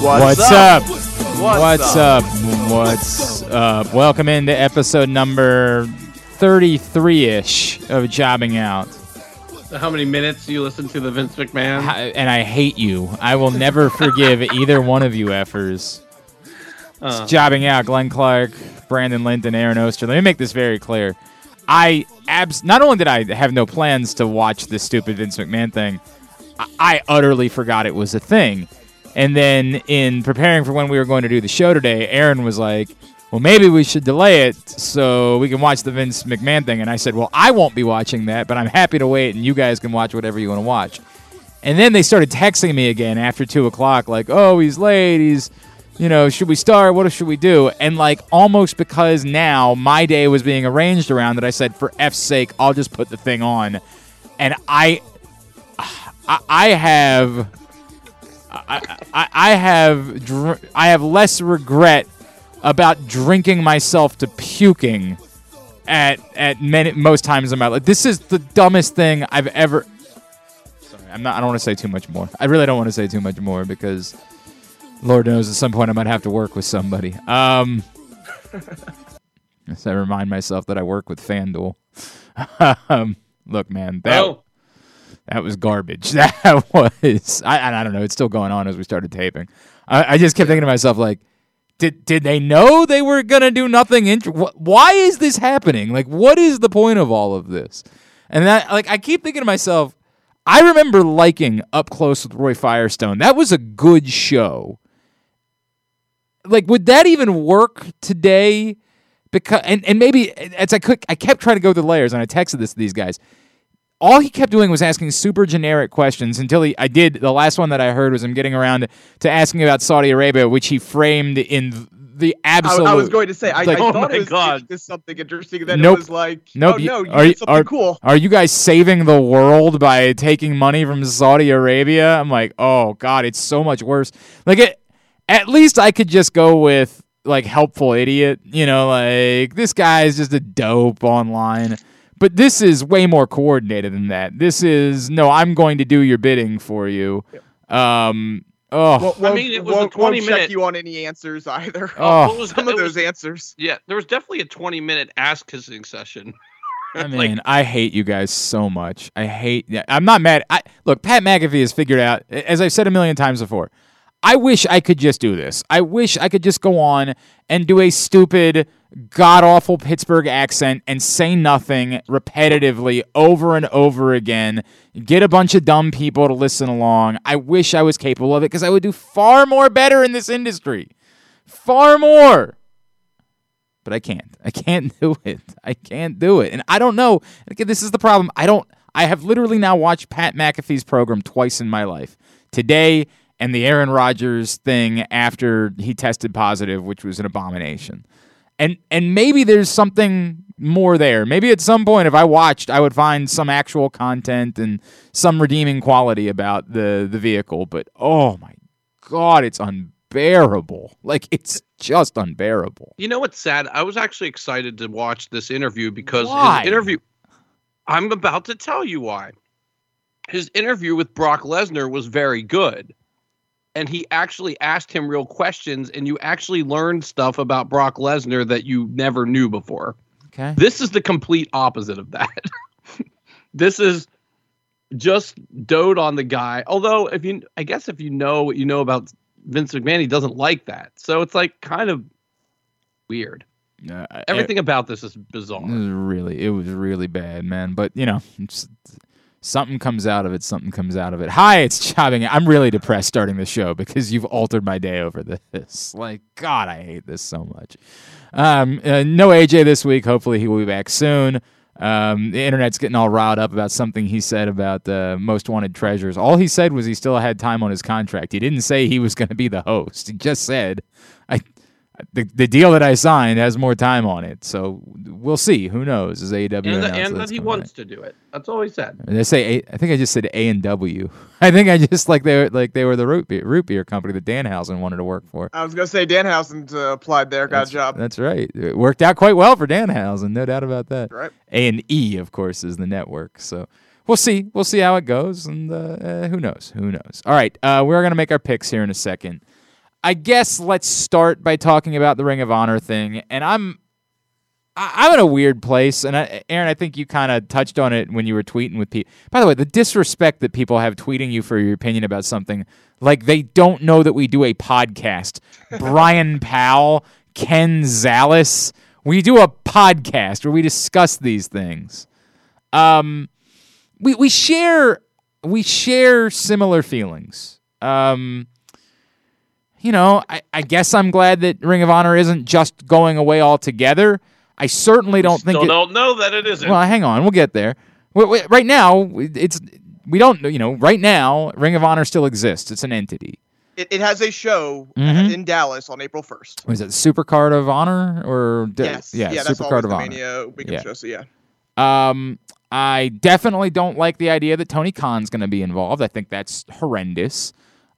What's, What's up? up? What's, up? What's up? Welcome into episode number 33 ish of Jobbing Out. How many minutes do you listen to the Vince McMahon? I- And I hate you. I will never forgive either one of you effers. Uh. It's Jobbing Out. Glenn Clark, Brandon Linton, Aaron Oster. Let me make this very clear. I abs- not only did I have no plans to watch this stupid Vince McMahon thing, I, I utterly forgot it was a thing. And then in preparing for when we were going to do the show today, Aaron was like, "Well, maybe we should delay it so we can watch the Vince McMahon thing." And I said, "Well, I won't be watching that, but I'm happy to wait, and you guys can watch whatever you want to watch." And then they started texting me again after two o'clock, like, "Oh, he's late. He's, you know, should we start? What should we do?" And like, almost because now my day was being arranged around that, I said, "For F's sake, I'll just put the thing on." And I, I, I have, I, I, have, dr- I have less regret about drinking myself to puking at at many most times in my life. This is the dumbest thing I've ever. Sorry, I'm not. I don't want to say too much more. I really don't want to say too much more because Lord knows at some point I might have to work with somebody. Um, so I remind myself that I work with FanDuel. um, look, man, that oh, that was garbage. That was. I, I don't know. It's still going on as we started taping. I, I just kept thinking to myself, like, did did they know they were gonna do nothing? Int- wh- why is this happening? Like, what is the point of all of this? And that, like, I keep thinking to myself, I remember liking Up Close with Roy Firestone. That was a good show. Like, would that even work today? Because and, and maybe as I could, I kept trying to go through the layers, and I texted this to these guys all he kept doing was asking super generic questions until he I did the last one that I heard was him getting around to asking about Saudi Arabia, which he framed in the absolute. I was going to say, I, like- I Oh thought my it was God. this something interesting. Then Nope. it was like, Nope, oh no, you are did you- something are- cool. Are you guys saving the world by taking money from Saudi Arabia? I'm like, oh god, it's so much worse. Like it, at least I could just go with like helpful idiot. You know, like this guy is just a dope online. But this is way more coordinated than that. This is no, I'm going to do your bidding for you. Um. Oh. Won't, I mean, it was a won't, 20 won't check minute- you on any answers either. Oh. What was- Some of those was- answers. yeah, there was definitely a 20 minute ass kissing session. I Like- mean, I hate you guys so much. I hate. I'm not mad. I look. Pat McAfee has figured out, as I've said a million times before. I wish I could just do this. I wish I could just go on and do a stupid, god awful Pittsburgh accent and say nothing repetitively over and over again. Get a bunch of dumb people to listen along. I wish I was capable of it because I would do far more better in this industry. Far more but I can't. I can't do it. I can't do it. And I don't know. This is the problem. I don't. I have literally now watched Pat McAfee's program twice in my life. Today and the Aaron Rodgers thing after he tested positive, which was an abomination. And and maybe there's something more there. Maybe at some point, if I watched, I would find some actual content and some redeeming quality about the the vehicle. But oh my god, it's unbearable. Like it's just unbearable. You know what's sad? I was actually excited to watch this interview because Why? his interview. I'm about to tell you why. His interview with Brock Lesnar was very good. And he actually asked him real questions, and you actually learned stuff about Brock Lesnar that you never knew before. Okay. This is the complete opposite of that. this is just dote on the guy. Although, if you, I guess, if you know what you know about Vince McMahon, he doesn't like that. So it's like kind of weird. Uh, Everything about this is bizarre. it was really, it was really bad, man. But you know, it's, something comes out of it. Something comes out of it. Hi, it's chopping. I'm really depressed starting the show because you've altered my day over this. Like, God, I hate this so much. Um, uh, no AJ this week. Hopefully, he will be back soon. Um, the internet's getting all riled up about something he said about uh, Most Wanted Treasures. All he said was he still had time on his contract. He didn't say he was going to be the host. He just said. The, the deal that I signed has more time on it, so we'll see. Who knows? Is AEW and, announced and that he coming wants to do it. That's all he said. They say A, I think I just said A and W. I think I just like they were like they were the root beer, root beer company that Danhausen wanted to work for. I was gonna say Danhausen uh, applied there, got That's, a job. That's right. It worked out quite well for Danhausen, no doubt about that. Right. A and E, of course, is the network. So we'll see. We'll see how it goes, and uh, uh, who knows? Who knows? All right, uh, we're gonna make our picks here in a second. I guess let's start by talking about the Ring of Honor thing, and I'm. I- I'm in a weird place, and I, Aaron, I think you kind of touched on it when you were tweeting with people. By the way, the disrespect that people have tweeting you for your opinion about something, like they don't know that we do a podcast. Brian Powell, Ken Zales, we do a podcast where we discuss these things. Um, we we share we share similar feelings. Um, you know, I, I guess I'm glad that Ring of Honor isn't just going away altogether. I certainly don't think Still it, don't know that it isn't. well, hang on, we'll get there. Wait, wait, right now, it's we don't you know. Right now, Ring of Honor still exists. It's an entity. It, it has a show uh, Mhm. in Dallas on April 1st. Was it Super Card of Honor or d- yes. yeah, yeah, that's Super Card of the Honor? Mania weekend Yeah. show. So yeah. Um, I definitely don't like the idea that Tony Khan's going to be involved. I think that's horrendous.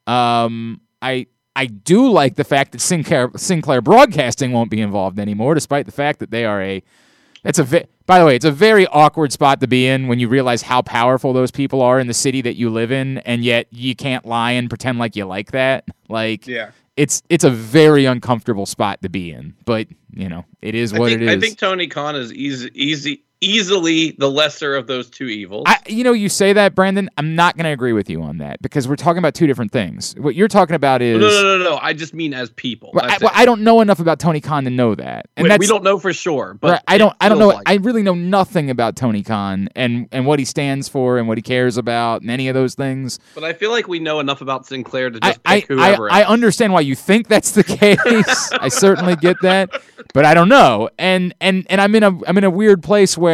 Um, I I do like the fact that Sinclair Sinclair Broadcasting won't be involved anymore, despite the fact that they are a. That's a by the way, it's a very awkward spot to be in when you realize how powerful those people are in the city that you live in, and yet you can't lie and pretend like you like that. Like, Yeah. it's it's a very uncomfortable spot to be in, but you know, it is what think, it is. I think Tony Khan is easy, easy, easily the lesser of those two evils. I, you know, you say that, Brandon. I'm not going to agree with you on that because we're talking about two different things. What you're talking about is no, no, no, no. I just mean as people. Well, I, well. I don't know enough about Tony Khan to know that, and Wait, we don't know for sure, but right, I don't. I don't know. like I really know nothing about Tony Khan and and what he stands for and what he cares about and any of those things. But I feel like we know enough about Sinclair to just I, pick whoever. I, I understand why you think that's the case. I certainly get that, but I don't know. And and and I'm in a I'm in a weird place where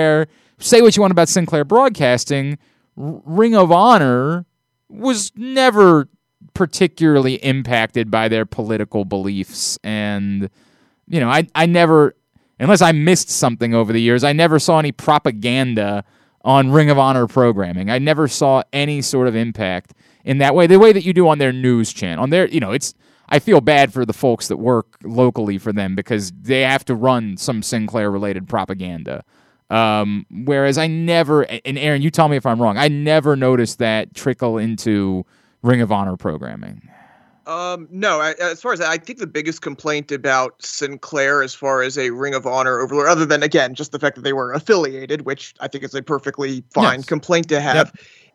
say what you want about Sinclair Broadcasting, Ring of Honor was never particularly impacted by their political beliefs and you know, I I never unless I missed something over the years, I never saw any propaganda on Ring of Honor programming. I never saw any sort of impact in that way, the way that you do on their news channel. On their, you know, it's I feel bad for the folks that work locally for them because they have to run some Sinclair related propaganda. Um, whereas I never, and Aaron, you tell me if I'm wrong. I never noticed that trickle into Ring of Honor programming. Um, no, I, as far as I think the biggest complaint about Sinclair, as far as a Ring of Honor overlord, other than again just the fact that they were affiliated, which I think is a perfectly fine Yes. complaint to have,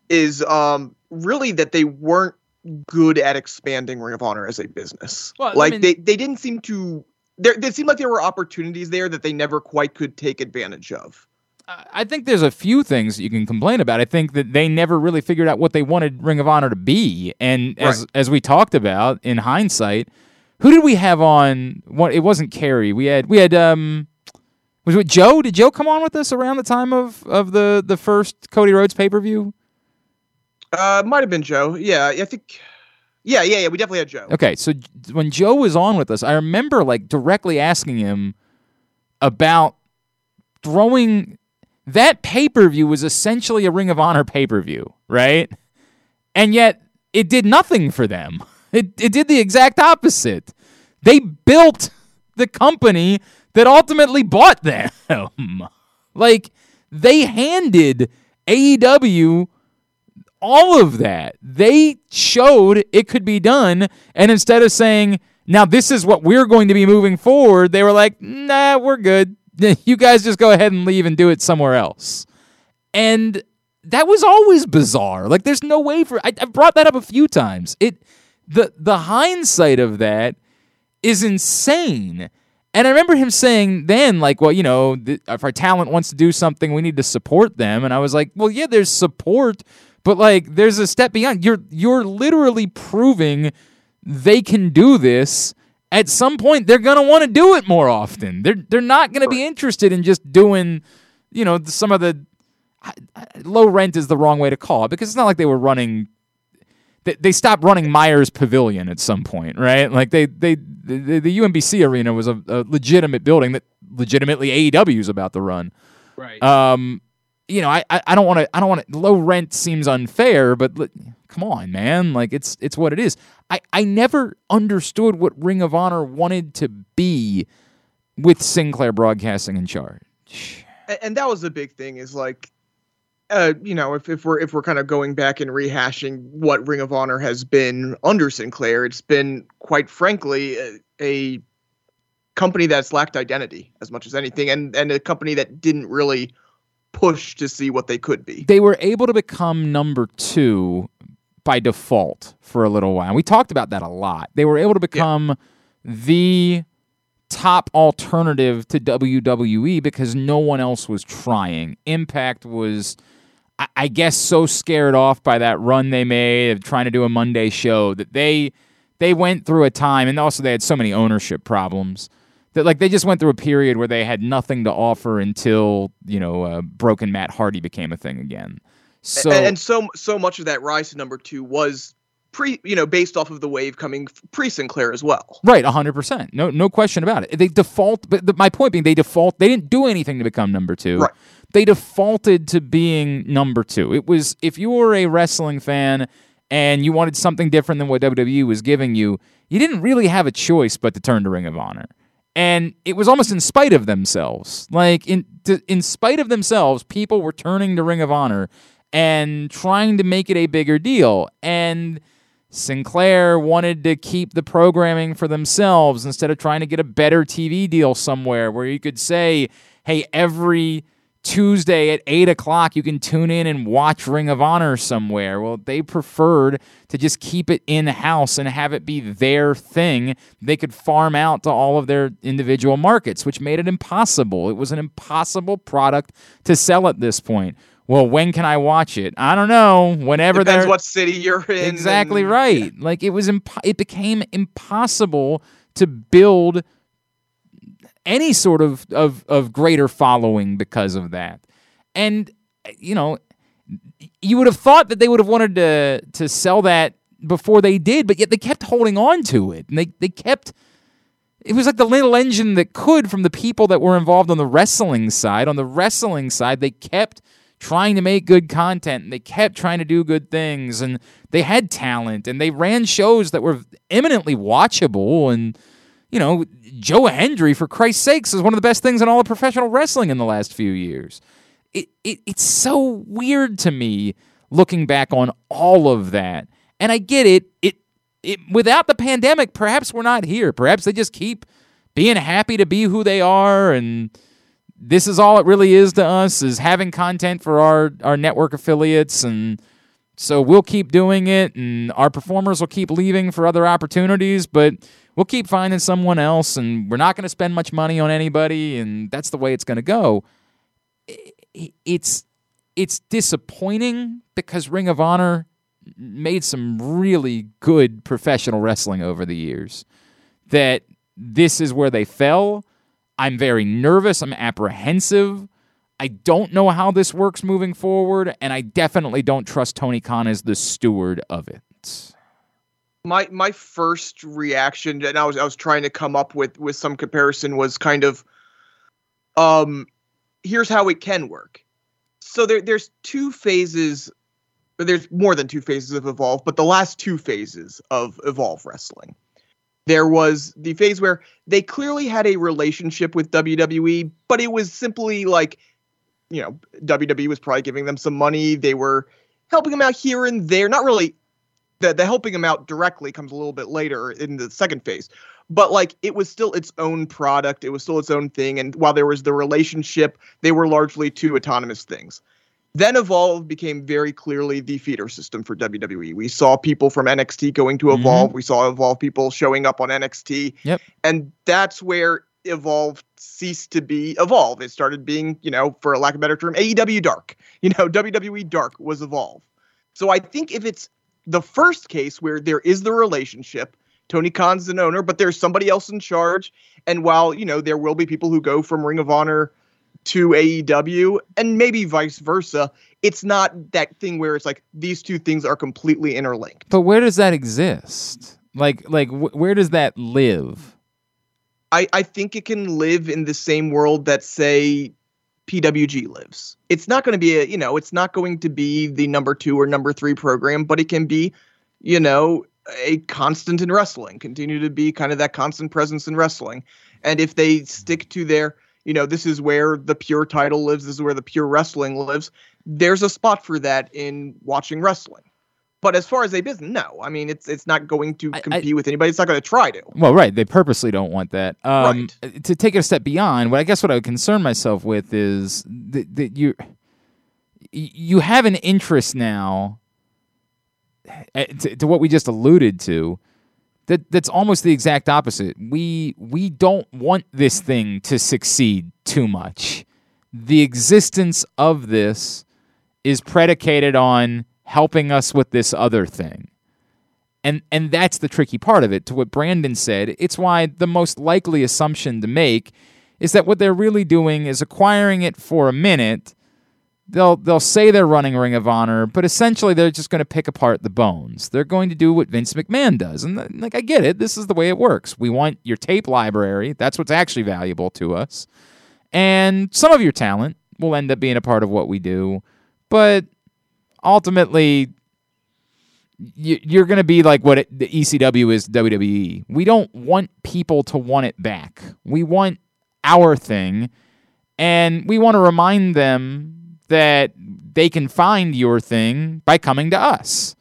is um really that they weren't good at expanding Ring of Honor as a business. Well, I like mean- they they didn't seem to. There, it seemed like there were opportunities there that they never quite could take advantage of. I think there's a few things you can complain about. I think that they never really figured out what they wanted Ring of Honor to be, and as Right. as we talked about in hindsight, who did we have on? What it wasn't Carrie. We had we had um. Was it Joe? Did Joe come on with us around the time of, of the, the first Cody Rhodes pay per view? Uh, might have been Joe. Yeah, I think. Yeah, yeah, yeah. We definitely had Joe. Okay, so when Joe was on with us, I remember like directly asking him about throwing that pay per view was essentially a Ring of Honor pay per view, right? And yet it did nothing for them. It it did the exact opposite. They built the company that ultimately bought them. like they handed AEW all of that. They showed it could be done. And instead of saying, now this is what we're going to be moving forward, they were like, nah, we're good. You guys just go ahead and leave and do it somewhere else. And that was always bizarre. Like there's no way for I, I've brought that up a few times. It the the hindsight of that is insane. And I remember him saying then, like, well, you know, th- if our talent wants to do something, we need to support them. And I was like, well, yeah, there's support, but like, there's a step beyond. You're you're literally proving they can do this. At some point, they're gonna want to do it more often. They're they're not gonna be interested in just doing you know, some of the low rent is the wrong way to call it because it's not like they were running. They, they stopped running Myers Pavilion at some point, right? Like they they the, the UMBC arena was a, a legitimate building that legitimately AEW is about to run. Right. Um, you know, I I don't want to I don't want to low rent seems unfair, but come on, man, like it's it's what it is. I I never understood what Ring of Honor wanted to be with Sinclair Broadcasting in charge. and, and that was the big thing is like uh you know if, if we're if we're kind of going back and rehashing what ring of honor has been under sinclair it's been quite frankly a, a company that's lacked identity as much as anything and and a company that didn't really push to see what they could be They were able to become number two by default for a little while. And We talked about that a lot. They were able to become the top alternative to WWE because no one else was trying. Impact was, I, I guess, so scared off by that run they made of trying to do a Monday show that they they went through a time, and also they had so many ownership problems that like they just went through a period where they had nothing to offer until you know uh, broken Matt Hardy became a thing again. So and, and so so much of that rise to number two was pre you know based off of the wave coming pre sinclair as well Right, hundred percent. No, no question about it. They default, but the, my point being, they default. They didn't do anything to become number two. Right. They defaulted to being number two. It was if you were a wrestling fan and you wanted something different than what WWE was giving you, you didn't really have a choice but to turn to Ring of Honor. And it was almost in spite of themselves. Like in to, in spite of themselves, people were turning to Ring of Honor and trying to make it a bigger deal. And Sinclair wanted to keep the programming for themselves instead of trying to get a better TV deal somewhere where you could say, hey, every Tuesday at 8 o'clock, you can tune in and watch Ring of Honor somewhere. Well, they preferred to just keep it in house and have it be their thing. They could farm out to all of their individual markets, which made it impossible. It was an impossible product to sell at this point. Well, when can I watch it? I don't know. Whenever depends what city you're in exactly and- right. Like it was, imp- it became impossible to build any sort of, of of greater following because of that. And you know, you would have thought that they would have wanted to to sell that before they did, but yet they kept holding on to it, and they they kept. It was like the little engine that could from the people that were involved on the wrestling side. On the wrestling side, they kept trying to make good content and they kept trying to do good things and they had talent and they ran shows that were eminently watchable and you know Joe Hendry for Christ's sakes is one of the best things in all of professional wrestling in the last few years. It, it it's so weird to me looking back on all of that. And I get it. It it without the pandemic, perhaps we're not here. Perhaps they just keep being happy to be who they are and this is all it really is to us is having content for our our network affiliates and so we'll keep doing it and our performers will keep leaving for other opportunities but we'll keep finding someone else and we're not going to spend much money on anybody and that's the way it's going to go it's it's disappointing because Ring of Honor made some really good professional wrestling over the years that this is where they fell I'm very nervous. I'm apprehensive. I don't know how this works moving forward, and I definitely don't trust Tony Khan as the steward of it. my my first reaction and I was I was trying to come up with with some comparison was kind of um here's how it can work. So there there's two phases or there's more than two phases of evolve, but the last two phases of evolve wrestling. There was the phase where they clearly had a relationship with WWE, but it was simply like you know, WWE was probably giving them some money. They were helping them out here and there, not really the the helping them out directly comes a little bit later in the second phase. But like it was still its own product, it was still its own thing. And while there was the relationship, they were largely two autonomous things. Then Evolve became very clearly the feeder system for WWE. We saw people from NXT going to mm-hmm. Evolve. We saw Evolve people showing up on NXT. Yep. And that's where Evolve ceased to be Evolve. It started being, you know, for a lack of a better term, AEW Dark. You know, WWE Dark was Evolve. So I think if it's the first case where there is the relationship, Tony Khan's an owner, but there's somebody else in charge. And while, you know, there will be people who go from Ring of Honor to AEW and maybe vice versa. It's not that thing where it's like these two things are completely interlinked. But where does that exist? Like, like wh- where does that live? I, I think it can live in the same world that say PWG lives. It's not going to be a, you know, it's not going to be the number 2 or number 3 program, but it can be, you know, a constant in wrestling, continue to be kind of that constant presence in wrestling. And if they stick to their, you know, this is where the pure title lives, this is where the pure wrestling lives, there's a spot for that in watching wrestling. But as far as a business, no. I mean, it's it's not going to I- I- compete with anybody. It's not going to try to. Well, right. They purposely don't want that. Um, To take it a step beyond, what I guess what I would concern myself with is that, that you you have an interest now eh, to, to what we just alluded to. That that's almost the exact opposite. We we don't want this thing to succeed too much. The existence of this is predicated on helping us with this other thing. And and that's the tricky part of it. To what brandon said it's why the most likely assumption to make is that what they're really doing is acquiring it for a minute. They'll they'll say they're running ring of honor but essentially they're just going to pick apart the bones. They're going to do what vince mcmahon does. And like i get it. This is the way it works. We want your tape library. That's what's actually valuable to us. And some of your talent will end up being a part of what we do. But ultimately you, you're going to be like what the ECW is WWE. We don't want people to want it back. We want our thing, and we want to remind them that they can find your thing by coming to us.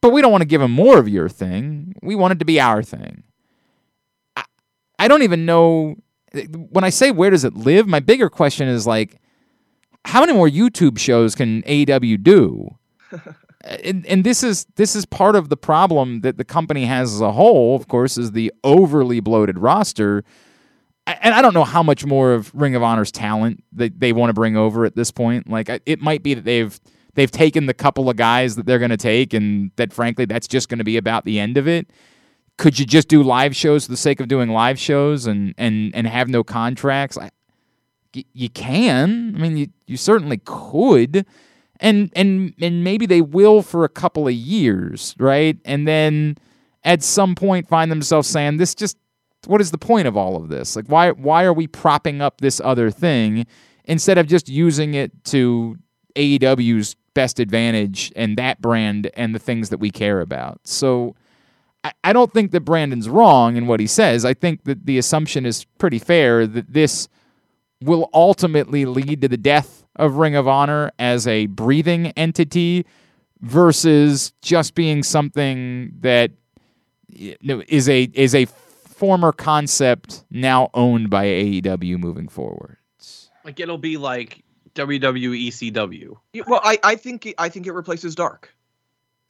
But we don't want to give them more of your thing. We want it to be our thing. I, I don't even know when I say where does it live. My bigger question is like, how many more YouTube shows can AEW do? Uh, and, and this is this is part of the problem that the company has as a whole, of course, is the overly bloated roster. And I don't know how much more of Ring of Honor's talent that they want to bring over at this point. Like it might be that they've they've taken the couple of guys that they're going to take, and that frankly, that's just going to be about the end of it. Could you just do live shows for the sake of doing live shows and and and have no contracts? I, you can. I mean, you you certainly could and and and maybe they will for a couple of years, right? And then at some point find themselves saying, "This just what is the point of all of this? Like, why why are we propping up this other thing instead of just using it to AEW's best advantage and that brand and the things that we care about?" So. I- I don't think that Brandon's wrong in what he says. I think that the assumption is pretty fair that this will ultimately lead to the death of Ring of Honor as a breathing entity versus just being something that you know, is a is a former concept now owned by AEW moving forward. Like it'll be like WWE ECW. Yeah, Well, I, I think it, I think it replaces Dark.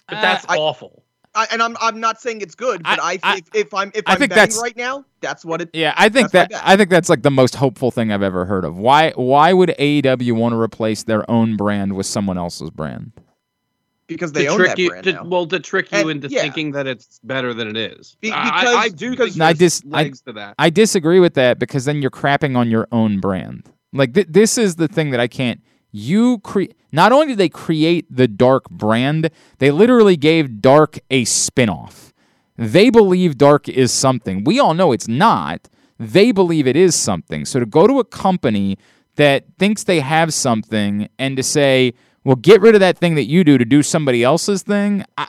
But that's I- awful. I, and I'm I'm not saying it's good, but I- I, I- if, if I'm if I I'm think betting right now, that's what it. Yeah, I think that. I think that's like the most hopeful thing I've ever heard of. Why why would AEW want to replace their own brand with someone else's brand? because they to own trick that you, brand to, now. well, to trick you And- into yeah. thinking that it's better than it is. Be- because- I, I do because- think I there's dis- I- legs to that. I disagree with that because then you're crapping on your own brand. Like th- this is the thing that I can't. You create. Not only did they create the Dark brand, they literally gave Dark a spin-off. They believe Dark is something. We all know it's not. They believe it is something. So to go to a company that thinks they have something and to say, "Well, get rid of that thing that you do to do somebody else's thing," I,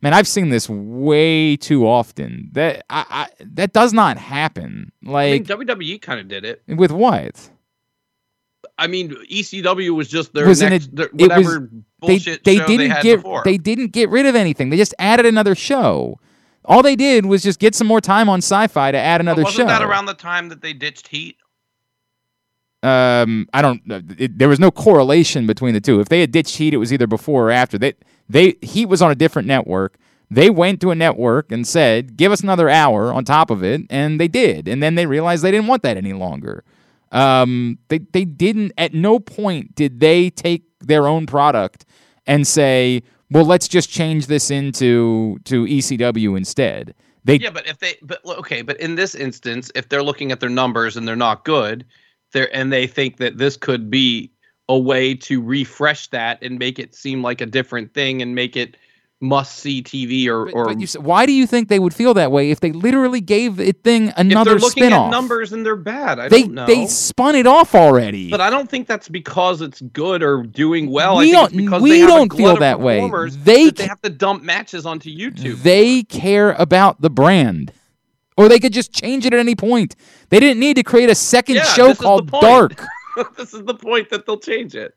Man, I've seen this way too often. That I, I that does not happen. I Like mean, WWE kind of did it. with what? I mean, ECW was just their Was next, a- their, was- whatever They bullshit they show didn't they get before. they didn't get rid of anything. They just added another show. All they did was just get some more time on Sci-Fi to add But another wasn't show. that around the time that they ditched Heat? um, I don't. It, there was no correlation between the two. If they had ditched Heat, it was either before or after. They they Heat was on a different network. They went to a network and said, "Give us another hour on top of it," and they did. And then they realized they didn't want that any longer. Um, they they didn't. At no point did they take their own product and say, "Well, let's just change this into to ECW instead." They Yeah, but if they, but okay, but in this instance, if they're looking at their numbers and they're not good, there and they think that this could be a way to refresh that and make it seem like a different thing and make it must see TV or But, or but you, why do you think they would feel that way if they literally gave it thing if another they're looking spin-off? at numbers and they're bad. I they don't know. they spun it off already. but I don't think that's because it's good or doing well. We I don't- we they don't feel that way. They that they have to dump matches onto YouTube. They care about the brand. Or they could just change it at any point. They didn't need to create a second Yeah, show the called. Dark. this is the point that they'll change it.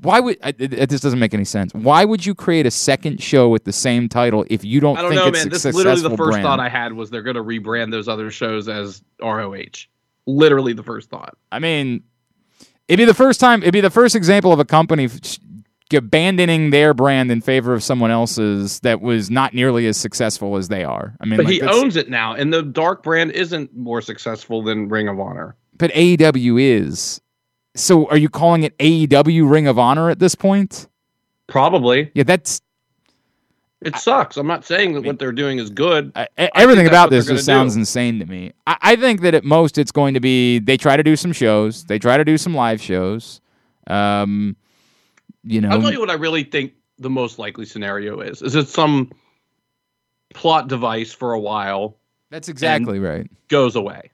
Why would I, it, this doesn't make any sense? Why would you create a second show with the same title if you don't, I don't think know, it's man. This literally the first brand? thought I had was they're going to rebrand those other shows as ROH. Literally the first thought. I mean, it'd be the first time. It'd be the first example of a company f- abandoning their brand in favor of someone else's that was not nearly as successful as they are. I mean, But like, he owns it now, and the Dark brand isn't more successful than Ring of Honor. but AEW is. So, are you calling it AEW Ring of Honor at this point? Probably. Yeah, that's It sucks. I'm not saying that what they're doing is good. I, I- everything about this just sounds do. insane to me. I, I think that at most it's going to be they try to do some shows, they try to do some live shows. Um, you know, I'll tell you what I really think the most likely scenario is. Is it some plot device for a while that's exactly right. goes away?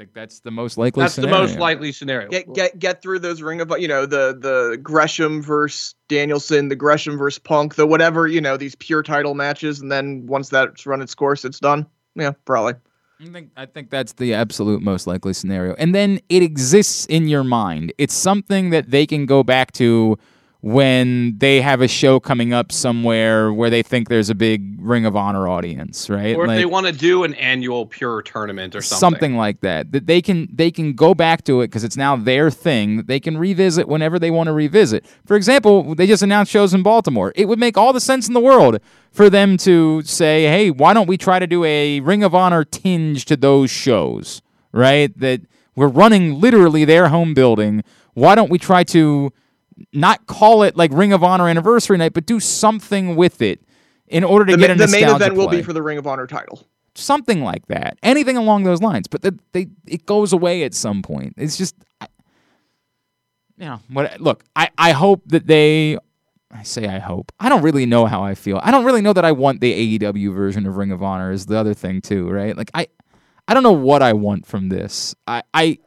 I think that's the most likely. That's the most likely scenario. Get get get through those ring of you know the the Gresham versus Danielson, the Gresham versus Punk, the whatever you know these pure title matches, and then once that's run its course, it's done. Yeah, probably. I think I think that's the absolute most likely scenario. And then it exists in your mind. It's something that they can go back to when they have a show coming up somewhere where they think there's a big Ring of Honor audience, right? or if Like- they want to do an annual pure tournament or something. something like that. That they can they can go back to it because it's now their thing that they can revisit whenever they want to revisit. For example they just announced shows in baltimore. It would make all the sense in the world for them to say hey why don't we try to do a ring of honor tinge to those shows right? That we're running literally their home building. Why don't we try to not call it like ring of honor anniversary night but do something with it in order to The, get ma- a the main event will be for the Ring of Honor title. something like that. Anything along those lines but the, they it goes away at some point. It's just I, you know what look i i hope that they i say i hope. I don't really know how i feel. I don't really know that i want the aew version of ring of honor is the other thing too right? Like i i don't know what i want from this. I i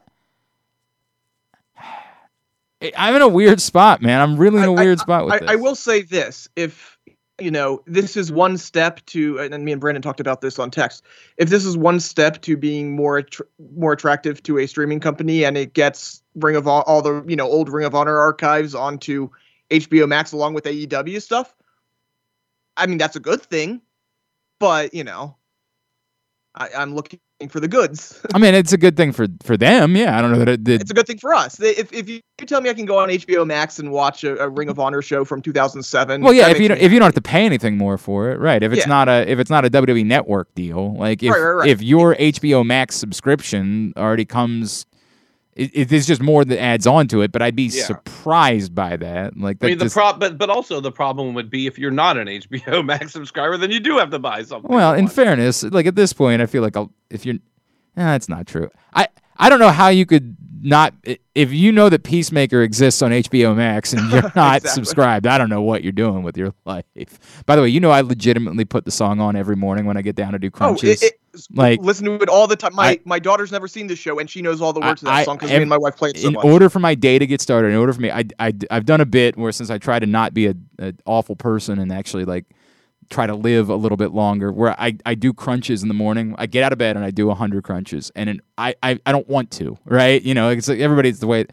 I'm in a weird spot, man. I'm really in a I- weird spot with I, this. I will say this: if you know, this is one step to, and me and Brandon talked about this on text. If this is one step to being more more attractive to a streaming company, and it gets Ring of Hon- all the you know old Ring of Honor archives onto HBO Max along with AEW stuff, I mean that's a good thing. But you know, I, I'm looking for the goods. I mean, it's a good thing for for them. Yeah, I don't know that it, that it's a good thing for us. If if you tell me I can go on HBO Max and watch a, a Ring of Honor show from 2007, Well, yeah, if you don't, if you don't have to pay anything more for it, right? If it's Yeah. not a if it's not a WWE Network deal, like if Right, right, right. if your HBO Max subscription already comes, it, it is just more that adds on to it. But I'd be Yeah. surprised by that. Like I mean, the just- prob, but but also the problem would be if you're not an HBO Max subscriber, then you do have to buy something. Well, in fairness, like at this point, I feel like I'll, if you're, that's not true. I I don't know how you could not if you know that Peacemaker exists on HBO Max and you're not Exactly. subscribed. I don't know what you're doing with your life. By the way, you know I legitimately put the song on every morning when I get down to do Oh, crunches. it, it, Like- listen to it all the time. My I- my daughter's never seen this show, and she knows all the I- words to that I- song because me and my wife play it so in much. order for my day to get started, in order for me, I, I, I've done a bit where since I try to not be a, a awful person and actually like try to live a little bit longer, where I, I do crunches in the morning. I get out of bed and I do 100 crunches. And in, I, I, I don't want to, right? You know, it's like everybody's the way.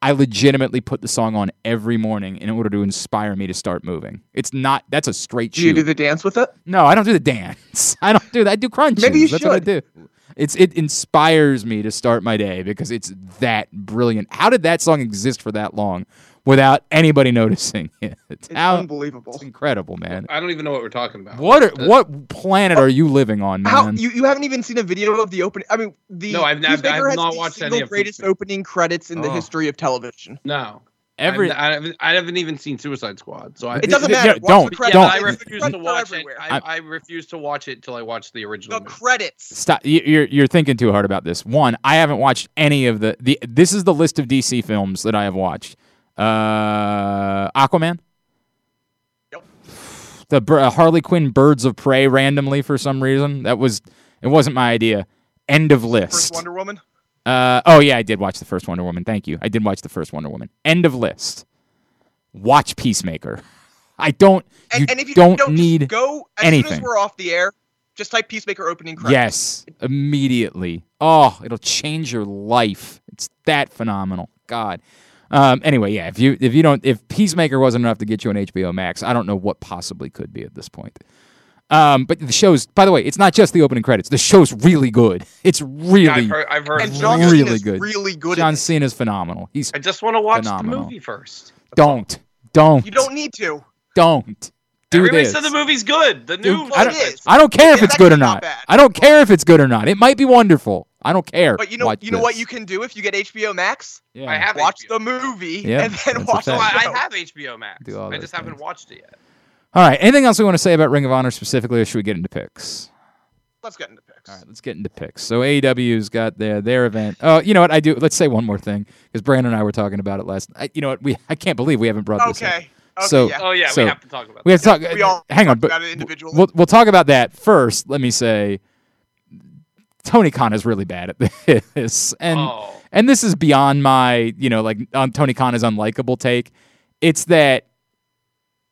I legitimately put the song on every morning in order to inspire me to start moving. It's not, that's a straight do you do the dance with it? No, I don't do the dance. I don't do that. I do crunches. Maybe you That's what I should. do. It's it inspires me to start my day because it's that brilliant. How did that song exist for that long without anybody noticing it? It's, It's how, unbelievable. it's incredible, man. I don't even know what we're talking about. What are, uh, what planet are you living on, man? How you, you haven't even seen a video of the opening? I mean, the No, I've- I've- I've has not the watched any single of greatest Peacemaker. opening credits in the Oh. history of television. No. Every I haven't, I haven't even seen Suicide Squad, so I. It doesn't matter. Watch don't, Yeah, credits. don't. I refuse to watch it. everywhere. I, I refuse to watch it till I watch the original. The movie. credits. Stop. You- You're you're thinking too hard about this. One, I haven't watched any of the the. This is the list of DC films that I have watched. Uh, Aquaman. Yep. The uh, Harley Quinn Birds of Prey randomly for some reason. That was it wasn't my idea. End of list. First Wonder Woman. Uh, oh yeah, I did watch the first Wonder Woman. Thank you. I did watch the first Wonder Woman. End of list. Watch Peacemaker. I don't. And, you and if you don't, just need go as soon anything. as we're off the air, just type Peacemaker opening credits. Yes, immediately. Oh, it'll change your life. It's that phenomenal. God. Um, anyway, yeah. If you if you don't if Peacemaker wasn't enough to get you on HBO Max, I don't know what possibly could be at this point. Um, but the show's by the way, it's not just the opening credits. The show's really good. It's Yeah, really I've heard. I've heard. And John. Really Cena's good. really good. John at it. Cena's phenomenal. He's I just want to watch Phenomenal. the movie first. don't don't You don't need to. don't do Everybody this. said the movie's good. The new. Dude, I don't, It is. I don't care if It's it's good or not not. I don't care if it's good or not. It might be wonderful. I don't care. But you know, Watch you know what you can do if you get HBO Max? Yeah. I have Watch HBO. the movie Yeah, and then watch the I, have HBO Max. Do all I those just haven't watched it yet. All right. Anything else we want to say about Ring of Honor specifically, or should we get into picks? Let's get into picks. All right, let's get into picks. So AEW's got their their event. Oh, you know what? I do. Let's say one more thing because Brandon and I were talking about it last. I, you know what? We I can't believe we haven't brought this up. Okay. Okay. So- yeah. Oh yeah, So- we have to talk about. We have to talk. We all hang on, but about it we'll we'll talk about that first. Let me say, Tony Khan is really bad at this, and oh. and this is beyond my you know like on Tony Khan is unlikable take. It's that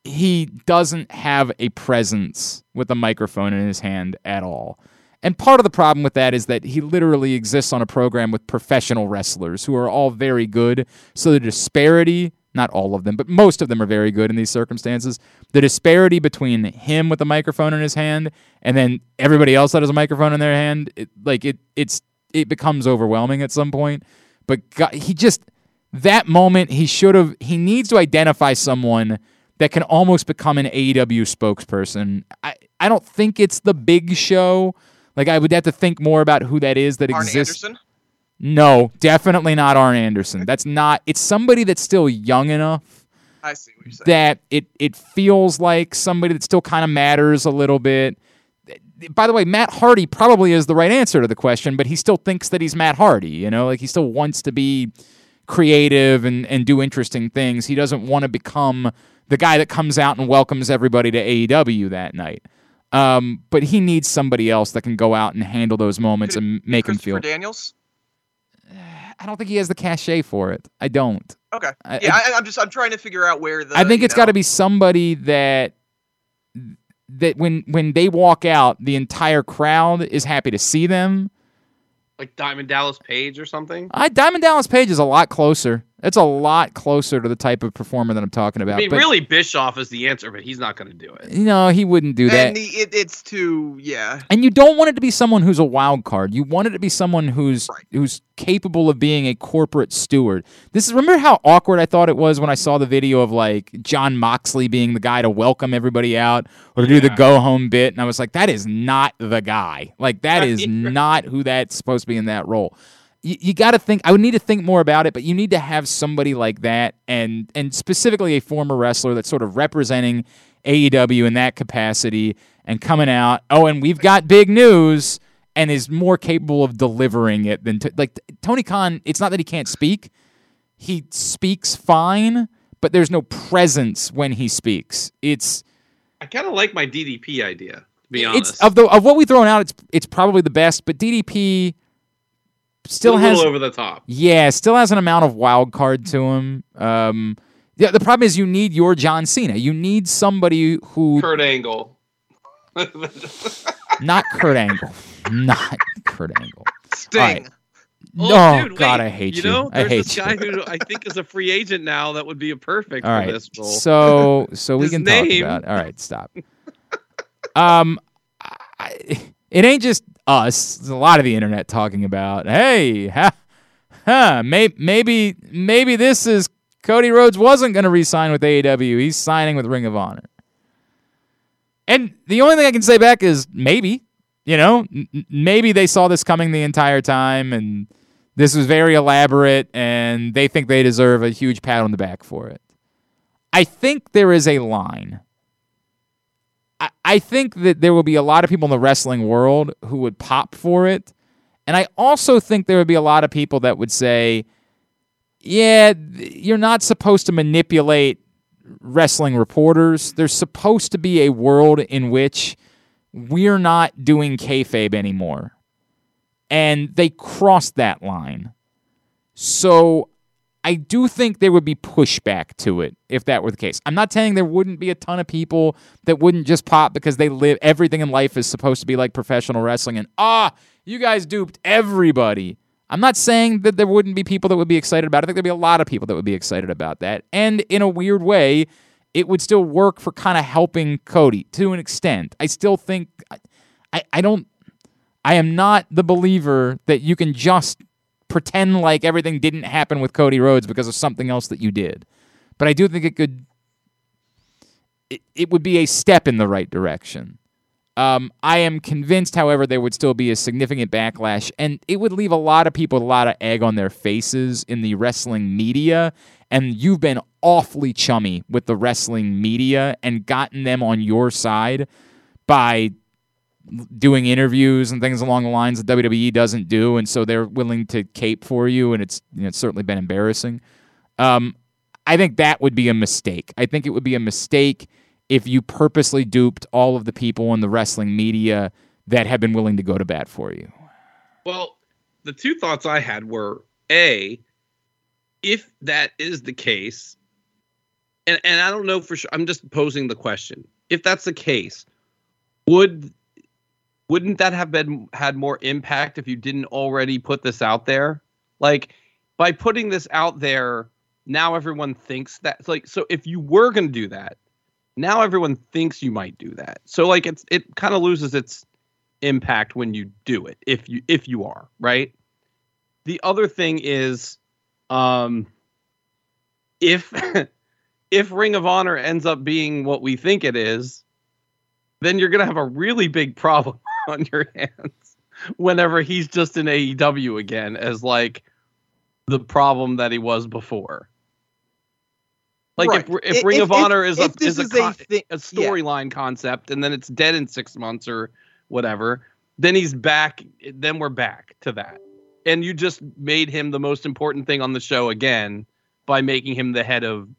he doesn't have a presence with a microphone in his hand at all. And part of the problem with that is that he literally exists on a program with professional wrestlers who are all very good. So the disparity, not all of them, but most of them are very good in these circumstances. The disparity between him with a microphone in his hand and then everybody else that has a microphone in their hand, it, like it it's it becomes overwhelming at some point. But God, he just that moment he should have he needs to identify someone that can almost become an AEW spokesperson. I, I don't think it's the big show. Like I would have to think more about who that is that Arn exists. Anderson. No, definitely not Arn Anderson. That's not it's somebody that's still young enough I see what you're saying. that it it feels like somebody that still kind of matters a little bit. By the way, Matt Hardy probably is the right answer to the question, but he still thinks that he's Matt Hardy, you know? Like he still wants to be creative and and do interesting things. He doesn't want to become the guy that comes out and welcomes everybody to AEW that night. Um, but he needs somebody else that can go out and handle those moments and make him feel. Daniels. I don't think he has the cachet for it. I don't. Okay. I- yeah, I, I'm just I'm trying to figure out where the. I think it's got to be somebody that that when when they walk out, the entire crowd is happy to see them. like Diamond Dallas Page or something. I Diamond Dallas Page is a lot closer. It's a lot closer to the type of performer that I'm talking about. I mean, but, really, Bischoff is the answer, but he's not going to do it. no, he wouldn't do that. And the, it, it's too yeah. And you don't want it to be someone who's a wild card. You want it to be someone who's Right. who's capable of being a corporate steward. This is remember how awkward I thought it was when I saw the video of like Jon Moxley being the guy to welcome everybody out or to do the go home bit, and I was like, that is not the guy. Like that is not who that's supposed to be in that role. You, you got to think. I would need to think more about it, but you need to have somebody like that, and and specifically a former wrestler that's sort of representing AEW in that capacity and coming out. Oh, and we've got big news, and is more capable of delivering it than t- like Tony Khan. It's not that he can't speak; he speaks fine, but there's no presence when he speaks. It's I kind of like my DDP idea. To be it's honest, of the of what we thrown out. It's it's probably the best, but DDP still has over the top. yeah, still has an amount of wild card to him. Um, yeah, the problem is you need your John Cena. You need somebody who Kurt Angle. not Kurt Angle, not Kurt Angle. Sting. right. Oh, Oh, dude, God, wait. I hate you. you. know, I there's hate this you. guy who I think is a free agent now that would be a perfect All for this role. so so we can name- talk about. All right, stop. Um, I, it ain't just us. There's a lot of the internet talking about. Hey, ha? May, maybe maybe this is Cody Rhodes wasn't going to re-sign with AEW. He's signing with Ring of Honor. And the only thing I can say back is maybe, you know, n- maybe they saw this coming the entire time and This was very elaborate, and they think they deserve a huge pat on the back for it. I think there is a line. I, think that there will be a lot of people in the wrestling world who would pop for it. And I also think there would be a lot of people that would say, yeah, you're not supposed to manipulate wrestling reporters. There's supposed to be a world in which we're not doing kayfabe anymore. And they crossed that line. So I do think there would be pushback to it if that were the case. I'm not saying there wouldn't be a ton of people that wouldn't just pop because they live everything in life is supposed to be like professional wrestling and ah, you guys duped everybody. I'm not saying that there wouldn't be people that would be excited about it. I think there'd be a lot of people that would be excited about that. And in a weird way, it would still work for kind of helping Cody to an extent. I still think I, I don't I am not the believer that you can just pretend like everything didn't happen with Cody Rhodes because of something else that you did. But I do think it could it, it would be a step in the right direction. Um, I am convinced, however, there would still be a significant backlash, and it would leave a lot of people a lot of egg on their faces in the wrestling media. And you've been awfully chummy with the wrestling media and gotten them on your side by doing interviews and things along the lines that WWE doesn't do, and so they're willing to cape for you, and it's you know, it's certainly been embarrassing. Um, I think that would be a mistake. I think it would be a mistake if you purposely duped all of the people in the wrestling media that have been willing to go to bat for you. Well, the two thoughts I had were a, if that is the case, and and I don't know for sure. I'm just posing the question. If that's the case, would wouldn't that have been had more impact if you didn't already put this out there? Like by putting this out there, now everyone thinks that like so if you were going to do that, now everyone thinks you might do that. So like it's it kind of loses its impact when you do it if you if you are, right? The other thing is um if if Ring of Honor ends up being what we think it is, then you're going to have a really big problem on your hands whenever he's just in AEW again as like the problem that he was before. Like Right. if if Ring if- of Honor is a is a, is a con- a storyline concept and then it's dead in 6 months or whatever, then he's back then we're back to that. And you just made him the most important thing on the show again by making him the head of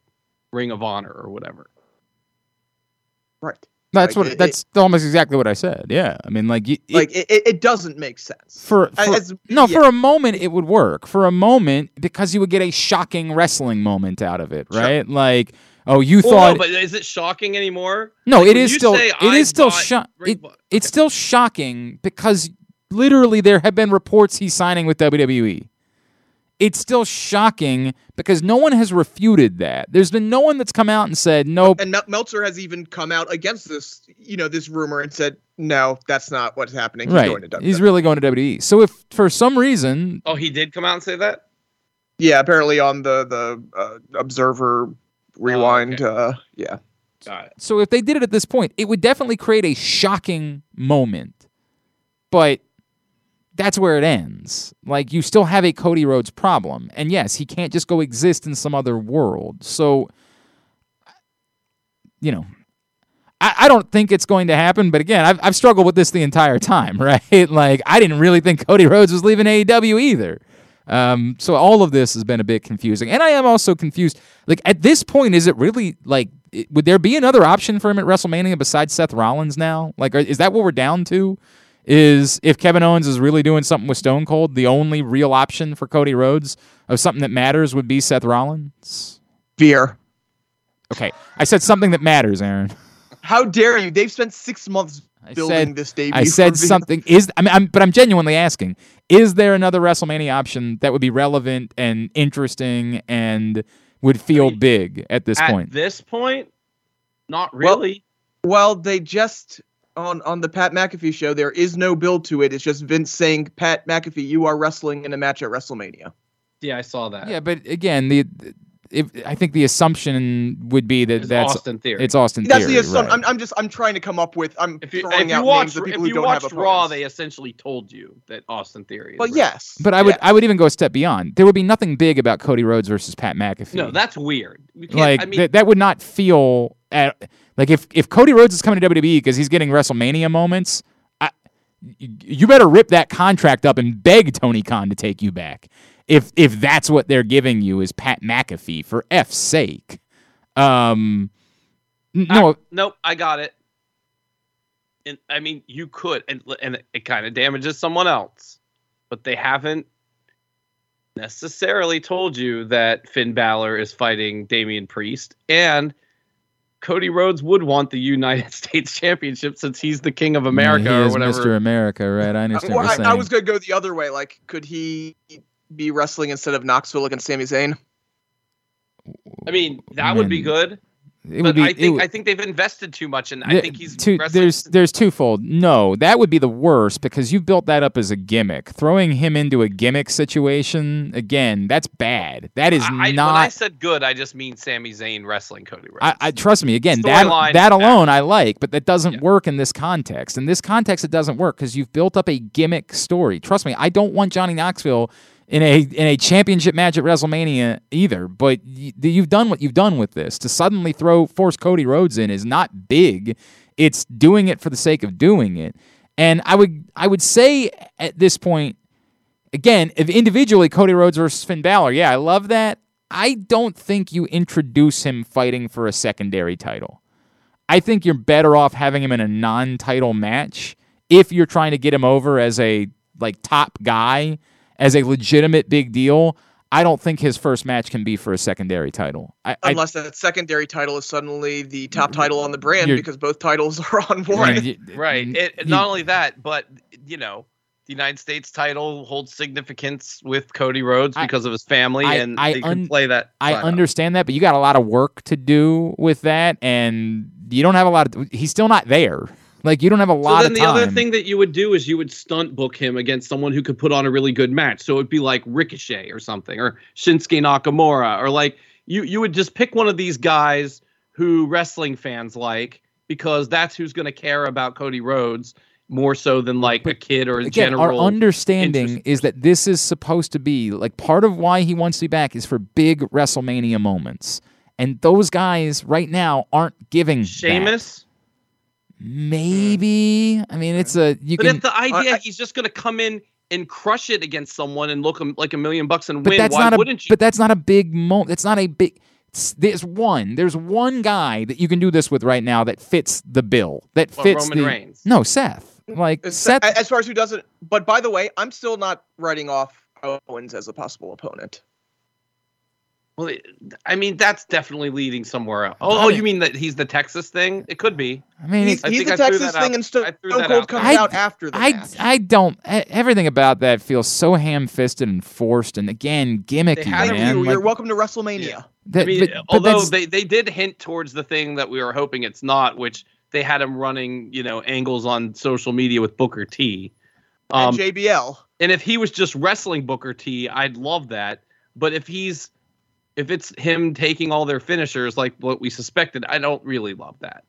Ring of Honor or whatever. Right. That's Like, what it- that's almost exactly what I said. Yeah, I mean, like, it- Like it, it, it doesn't make sense. for, for As- no, yeah. for a moment it would work. For a moment, because you would get a shocking wrestling moment out of it, Sure. right? Like, oh, you Well, thought no, but is it shocking anymore? no, like, it when is you still say, it "I is still bought sho- Ring it, it's still shocking because literally there have been reports he's signing with WWE. It's still shocking because no one has refuted that. There's been no one that's come out and said nope. and Meltzer has even come out against this, you know, this rumor and said, no, that's not what's happening. He's right, going to WWE. he's really going to WWE. So if for some reason Oh, he did come out and say that? yeah, apparently on the the uh, Observer Rewind. okay. uh, yeah, Got it. So if they did it at this point, it would definitely create a shocking moment. But that's where it ends. Like you still have a Cody Rhodes problem. And yes, he can't just go exist in some other world. So you know, I, I don't think it's going to happen, but again, I've I've struggled with this the entire time, right? Like I didn't really think Cody Rhodes was leaving AEW either. Um, so all of this has been a bit confusing, and I am also confused. Like at this point, is it really like it- would there be another option for him at WrestleMania besides Seth Rollins now? Like, is that what we're down to? Is if Kevin Owens is really doing something with Stone Cold, the only real option for Cody Rhodes of something that matters would be Seth Rollins? Veer. Okay, I said something that matters, Aaron. How dare you? They've spent six months I building said this debut. I said for something. Is I mean, I'm, but I'm genuinely asking: Is there another WrestleMania option that would be relevant and interesting and would feel mean, big at this At point? At this point, not Well- really. Well, they just on on the Pat McAfee show. There is no build to it. It's just Vince saying, "Pat McAfee, you are wrestling in a match at WrestleMania." yeah, I saw that. Yeah, but again, the if, I think the assumption would be that It's that's Austin Theory. it's Austin That's Theory. the assumption. right. I'm, I'm just I'm trying to come up with I'm if you, throwing if you out names watched, of if people who you don't have watched Raw, they essentially told you that Austin Theory. Is But right. yes, But I would. I would even go a step beyond. There would be nothing big about Cody Rhodes versus Pat McAfee. no, that's weird. You can't, like I mean, that, that would not feel at like if if Cody Rhodes is coming to WWE because he's getting WrestleMania moments. I, you better rip that contract up and beg Tony Khan to take you back. If if that's what they're giving you is Pat McAfee for f's sake. Um, n- I- no, nope, I got it. And I mean, you could, and and it kind of damages someone else, but they haven't necessarily told you that Finn Balor is fighting Damian Priest, and Cody Rhodes would want the United States Championship since he's the King of America he or is whatever. Mr. America, right? I understand Well, what you're I, I was gonna go the other way. Like, could he be wrestling instead of Knoxville against Sami Zayn? I mean, that would be good, It but be. I think would- I think they've invested too much, and I Th- think he's too, there's there's twofold. No, that would be the worst because you've built that up as a gimmick. Throwing him into a gimmick situation again, that's bad. That is I, I- when I said good, I just mean Sami Zayn wrestling Cody Rhodes. I, I trust me again. That Storyline that alone I like, but that doesn't Yeah. work in this context. In this context, it doesn't work because you've built up a gimmick story. Trust me, I don't want Johnny Knoxville in a in a championship match at WrestleMania either. But you've done what you've done with this. To suddenly throw force Cody Rhodes in is not big. It's doing it for the sake of doing it. And I would I would say at this point, again, if individually Cody Rhodes versus Finn Balor, yeah, I love that. I don't think you introduce him fighting for a secondary title. I think you're better off having him in a non-title match if you're trying to get him over as a like top guy, as a legitimate big deal. I don't think his first match can be for a secondary title. I, I Unless that secondary title is suddenly the top mm, title on the brand because both titles are on I one. mean, y- Right. It, you- not only that, but you know, the United States title holds significance with Cody Rhodes I- because of his family, I- and I they un- can play that. I side understand that, but you got a lot of work to do with that, and you don't have a lot of. He's still not there. Like you don't have a lot. So then the other thing that you would do is you would stunt book him against someone who could put on a really good match. So it'd be like Ricochet or something, or Shinsuke Nakamura, or like you you would just pick one of these guys who wrestling fans like because that's who's going to care about Cody Rhodes more so than like a kid or a Again, general. our understanding interest is that this is supposed to be like part of why he wants to be back is for big WrestleMania moments, and those guys right now aren't giving. that. Sheamus. Maybe. I mean, it's a you But can. if the idea I- he's just going to come in and crush it against someone and look like a million bucks and but win, that's why not a. wouldn't you? But that's not a big moment. That's not a big. There's one. There's one guy that you can do this with right now that fits the bill. That What, fits Roman the. Reigns? No, Seth. Like As- Seth. As far as who doesn't, but by the way, I'm still not writing off Owens as a possible opponent. Well, I mean, that's definitely leading somewhere else. Oh, oh, you mean that he's the Texas thing? It could be. I mean, He's, it- I he's the I Texas that out- thing, and Stone I Cold out comes there. out after the I, match. I don't. Everything about that feels so ham-fisted and forced, and again gimmicky, They had man. you. Like, You're welcome to WrestleMania. Yeah. that- I mean, but- but although they, they did hint towards the thing that we were hoping it's not, which they had him running, you know, angles on social media with Booker T. Um, and JBL. and if he was just wrestling Booker T, I'd love that. But if he's if it's him taking all their finishers like what we suspected, I don't really love that.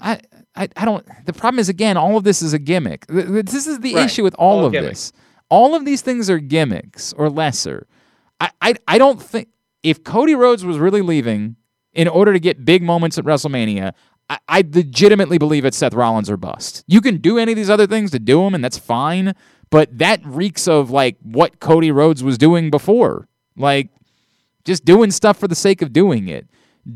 I, I, I don't. The problem is again, all of this is a gimmick. Th- th- This is the Right. issue with all, All of this. All of these things are gimmicks or lesser. I, I, I don't think if Cody Rhodes was really leaving in order to get big moments at WrestleMania, I, I legitimately believe it's Seth Rollins or bust. You can do any of these other things to do them, and that's fine. But that reeks of like what Cody Rhodes was doing before, like just doing stuff for the sake of doing it.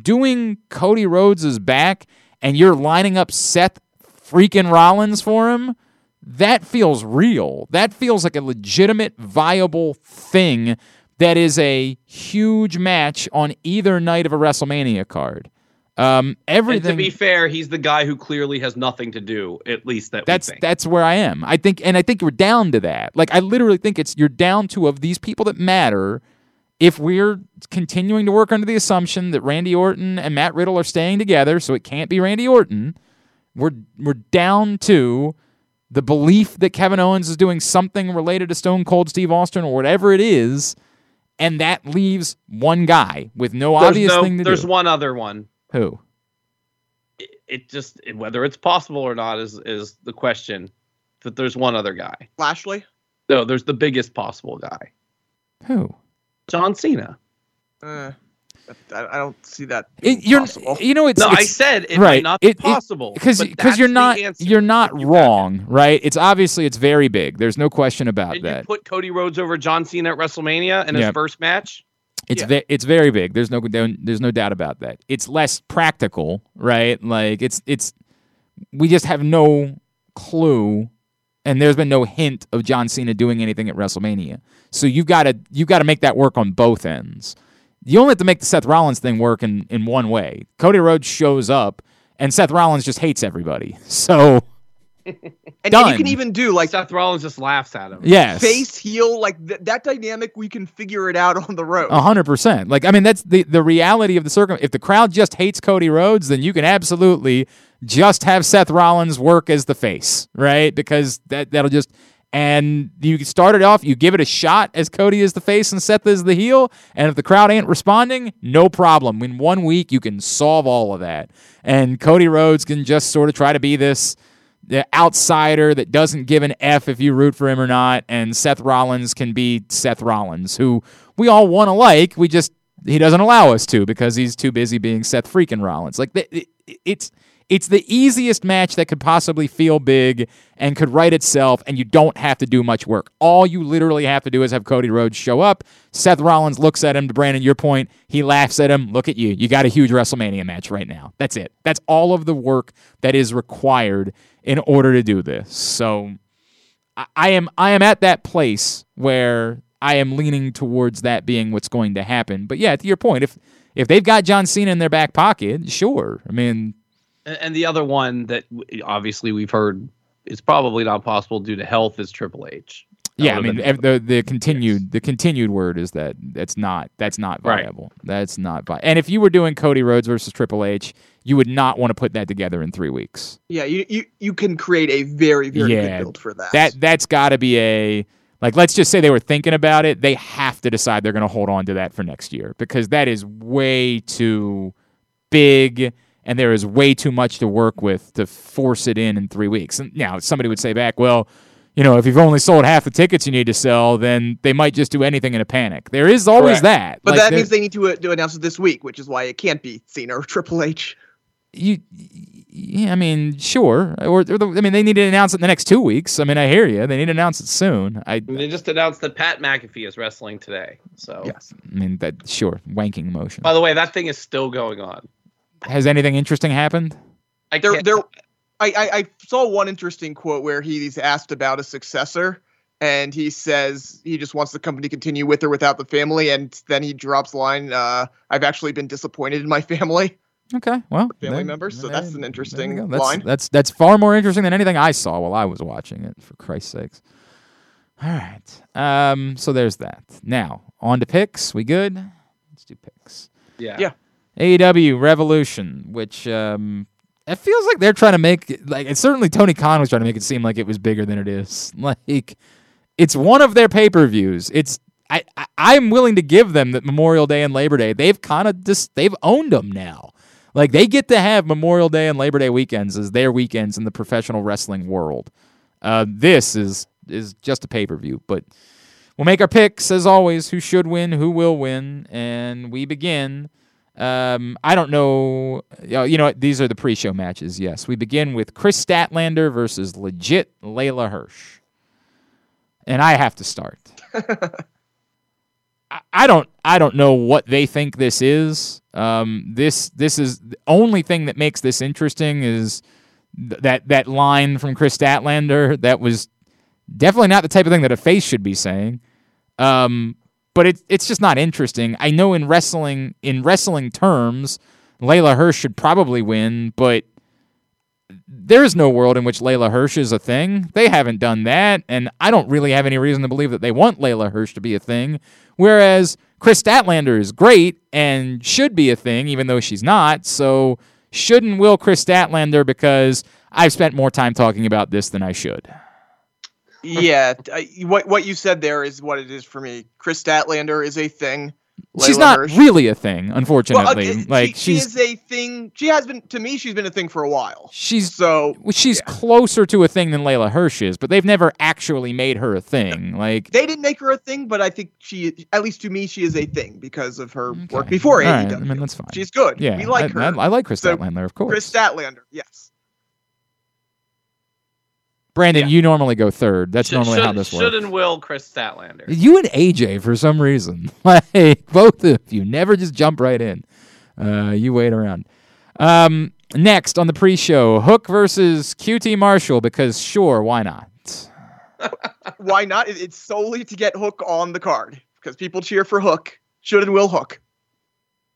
Doing Cody Rhodes' back and you're lining up Seth freaking Rollins for him, that feels real. That feels like a legitimate, viable thing that is a huge match on either night of a WrestleMania card. Um, And everything to be fair, he's the guy who clearly has nothing to do, at least that that's we think. that's where I am. I think, and I think we're down to that. Like I literally think it's you're down to of these people that matter. If we're continuing to work under the assumption that Randy Orton and Matt Riddle are staying together, so it can't be Randy Orton, we're we're down to the belief that Kevin Owens is doing something related to Stone Cold Steve Austin or whatever it is, and that leaves one guy with no There's obvious no- thing to there's do. one other one. Who? It, it just whether it's possible or not is is the question. That there's one other guy. Lashley. No, there's the biggest possible guy. Who? John Cena. Uh, I, I don't see that. It, you're, possible. you know, it's, No, I said it right, might not be it- it- possible because because you're not you're not You got it. wrong, right? It's obviously it's very big. There's no question about Did that. you put Cody Rhodes over John Cena at WrestleMania in his first match? It's Yeah. ve- it's very big. There's no there's no doubt about that. It's less practical, right? Like it's it's we just have no clue and there's been no hint of John Cena doing anything at WrestleMania. So you've got to you've got to make that work on both ends. You only have to make the Seth Rollins thing work in in one way. Cody Rhodes shows up and Seth Rollins just hates everybody. So and, and you can even do like Seth Rollins just laughs at him. yes. face heel like th- that dynamic. We can figure it out on the road. A hundred percent. Like I mean, that's the the reality of the circum. If the crowd just hates Cody Rhodes, then you can absolutely just have Seth Rollins work as the face, right? Because that that'll just and you start it off. You give it a shot as Cody is the face and Seth is the heel. And if the crowd ain't responding, no problem. In one week, you can solve all of that. And Cody Rhodes can just sort of try to be this the outsider that doesn't give an F if you root for him or not, and Seth Rollins can be Seth Rollins, who we all want to like. We just he doesn't allow us to because he's too busy being Seth freaking Rollins. Like the, it, it's it's the easiest match that could possibly feel big and could write itself, and you don't have to do much work. All you literally have to do is have Cody Rhodes show up. Seth Rollins looks at him. To Brandon, your point, he laughs at him. Look at you. You got a huge WrestleMania match right now. That's it. That's all of the work that is required in order to do this. So I, I am I am at that place where I am leaning towards that being what's going to happen. But yeah, to your point, if if they've got John Cena in their back pocket, sure. I mean, And, and the other one that obviously we've heard is probably not possible due to health is Triple H. That yeah, I mean been- the the continued the continued word is that that's not that's not Right. viable. That's not viable. And if you were doing Cody Rhodes versus Triple H, you would not want to put that together in three weeks. Yeah, you, you you can create a very very Yeah, good build for that. That that's got to be a like. Let's just say they were thinking about it. They have to decide they're going to hold on to that for next year because that is way too big, and there is way too much to work with to force it in in three weeks. And now somebody would say back, well. You know, if you've only sold half the tickets you need to sell, then they might just do anything in a panic. There is always Correct. that. but Like, that means they need to, uh, to announce it this week, which is why it can't be Cena or Triple H. you yeah, I mean, sure. Or, or the, I mean, they need to announce it in the next two weeks. I mean, I hear you. They need to announce it soon. I, I they just announced that Pat McAfee is wrestling today. So, Yes. I mean, that sure, wanking motion. by the way, that thing is still going on. Has anything interesting happened? I There, there. I, I I saw one interesting quote where he's asked about a successor, and he says he just wants the company to continue with or without the family, and then he drops line, uh, "I've actually been disappointed in my family." Okay, well, family there- members, so that's an interesting. That's, line. That's that's far more interesting than anything I saw while I was watching it. For Christ's sakes. All right. Um. So there's that. Now on to picks. We good? Let's do picks. yeah. Yeah. AEW Revolution, which um, it feels like they're trying to make like it's certainly Tony Khan was trying to make it seem like it was bigger than it is. Like it's one of their pay per views. It's I, I I'm willing to give them that Memorial Day and Labor Day. They've kind of just they've owned them now. Like they get to have Memorial Day and Labor Day weekends as their weekends in the professional wrestling world. Uh, this is is just a pay per view, but we'll make our picks as always. Who should win? Who will win? And we begin. Um, I don't know. You know, what? These are the pre-show matches. Yes, we begin with Kris Statlander versus legit Leyla Hirsch, and I have to start. I- I don't. I don't know what they think this is. Um, this this is the only thing that makes this interesting is th- that that line from Kris Statlander that was definitely not the type of thing that a face should be saying. Um, but it, it's just not interesting. I know in wrestling in wrestling terms, Leyla Hirsch should probably win, but there is no world in which Leyla Hirsch is a thing. They haven't done that, and I don't really have any reason to believe that they want Leyla Hirsch to be a thing. Whereas Kris Statlander is great and should be a thing, even though she's not. So shouldn't will Kris Statlander because I've spent more time talking about this than I should. Yeah, I- what what you said there is what it is for me. Kris Statlander is a thing. she's not Hirsch- really a thing, Well, unfortunately. Uh, okay, like she, she's she is a thing. She has been to me. She's been a thing for a while. she's So she's yeah. closer to a thing than Leyla Hirsch is, but they've never actually made her a thing. Like they didn't make her a thing, but I think she, at least to me, she is a thing because of her work before All right. I mean, that's fine. She's good. yeah, we like I, her. I, I like Kris So, Statlander, of course. Kris Statlander, yes. Brandon, Yeah. you normally go third. That's Should- normally should, how this works. should and will Kris Statlander. You and AJ, for some reason, like both of you, never just jump right in. Uh, you wait around. Um, next on the pre-show, Hook versus QT Marshall, because sure, why not? Why not? It's solely to get Hook on the card because people cheer for Hook. Should and will Hook.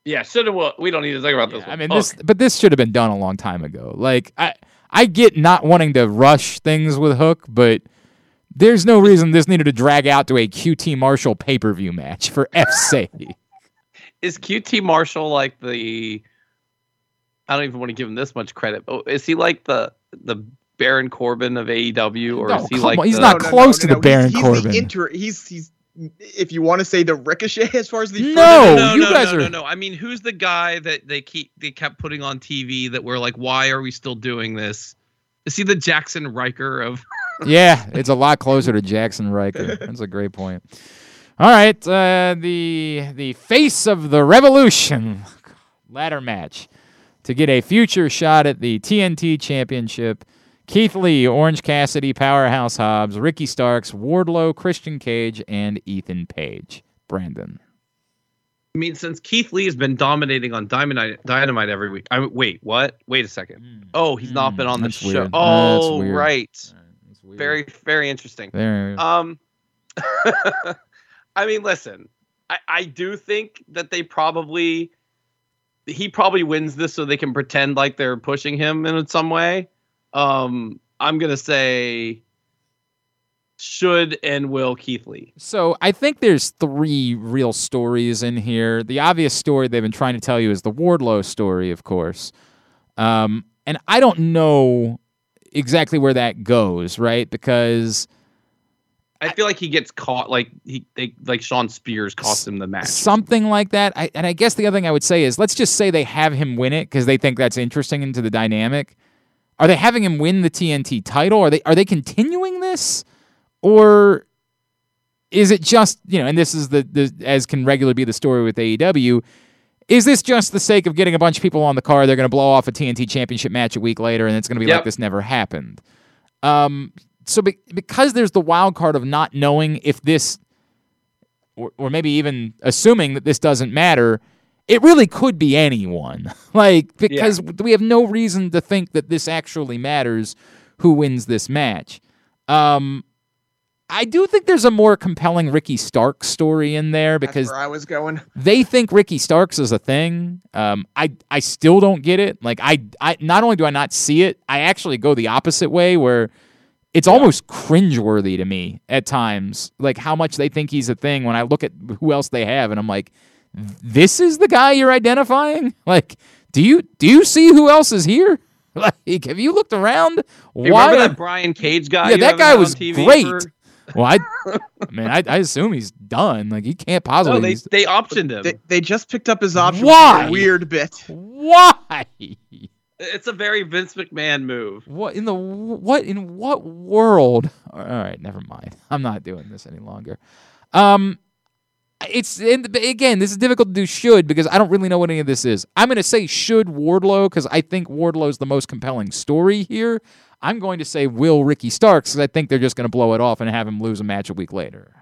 Yeah, should and will. We don't need to think about this. One. I mean, Hook. this, but this should have been done a long time ago. Like, I, I get not wanting to rush things with Hook, but there's no reason this needed to drag out to a QT Marshall pay-per-view match for F's sake. is QT Marshall like the? I don't even want to give him this much credit. But is he like the the Baron Corbin of AEW, or No, is he like on, he's the- not close to the He's- Baron he's, Corbin. The inter- he's he's if you want to say the Ricochet as far as the No, no, no, you no, guys no, are- no, no. I mean, who's the guy that they keep they kept putting on TV that we're like, why are we still doing this? Is he the Jaxson Ryker of? yeah, it's a lot closer to Jaxson Ryker. That's a great point. All right, uh, the the face of the revolution ladder match to get a future shot at the TNT Championship. Keith Lee, Orange Cassidy, Powerhouse Hobbs, Ricky Starks, Wardlow, Christian Cage, and Ethan Page. Brandon. I mean, since Keith Lee has been dominating on Dynamite, Dynamite every week. I wait, what? Wait a second. Oh, he's not been on the show. weird. Oh, right. Very, very interesting. There. Um, I mean, listen, I, I do think that they probably he probably wins this so they can pretend like they're pushing him in some way. Um, I'm gonna say should and will Keith Lee. So I think there's three real stories in here. The obvious story they've been trying to tell you is the Wardlow story, of course. Um, and I don't know exactly where that goes, right? Because I feel like he gets caught like he they like Shawn Spears cost him the match. something like that. I, and I guess the other thing I would say is let's just say they have him win it because they think that's interesting into the dynamic. Are they having him win the TNT title? Are they are they continuing this, or is it just you know? And this is the, the as can regularly be the story with AEW. Is this just the sake of getting a bunch of people on the car? They're going to blow off a TNT Championship match a week later, and it's going to be like this never happened. Um, so be- because there's the wild card of not knowing if this or, or maybe even assuming that this doesn't matter, it really could be anyone. like, because we have no reason to think that this actually matters who wins this match. Um, I do think there's a more compelling Ricky Stark story in there because I was going. they think Ricky Starks is a thing. Um, I I still don't get it. Like I I not only do I not see it, I actually go the opposite way where it's almost cringeworthy to me at times. Like how much they think he's a thing when I look at who else they have and I'm like, this is the guy you're identifying. Like, do you do you see who else is here? Like, have you looked around? Hey, Why? remember that Brian Cage guy? Yeah, that guy was TV great. for- Well, I, I mean, I, I assume he's done. Like, he can't possibly. No, they they optioned him. They, they just picked up his option. Why? which a Weird bit. Why? It's a very Vince McMahon move. What in the what in what world? All right, never mind. I'm not doing this any longer. Um, it's again, this is difficult to do. Should because I don't really know what any of this is. I'm going to say should Wardlow because I think Wardlow's the most compelling story here. I'm going to say will Ricky Starks because I think they're just going to blow it off and have him lose a match a week later.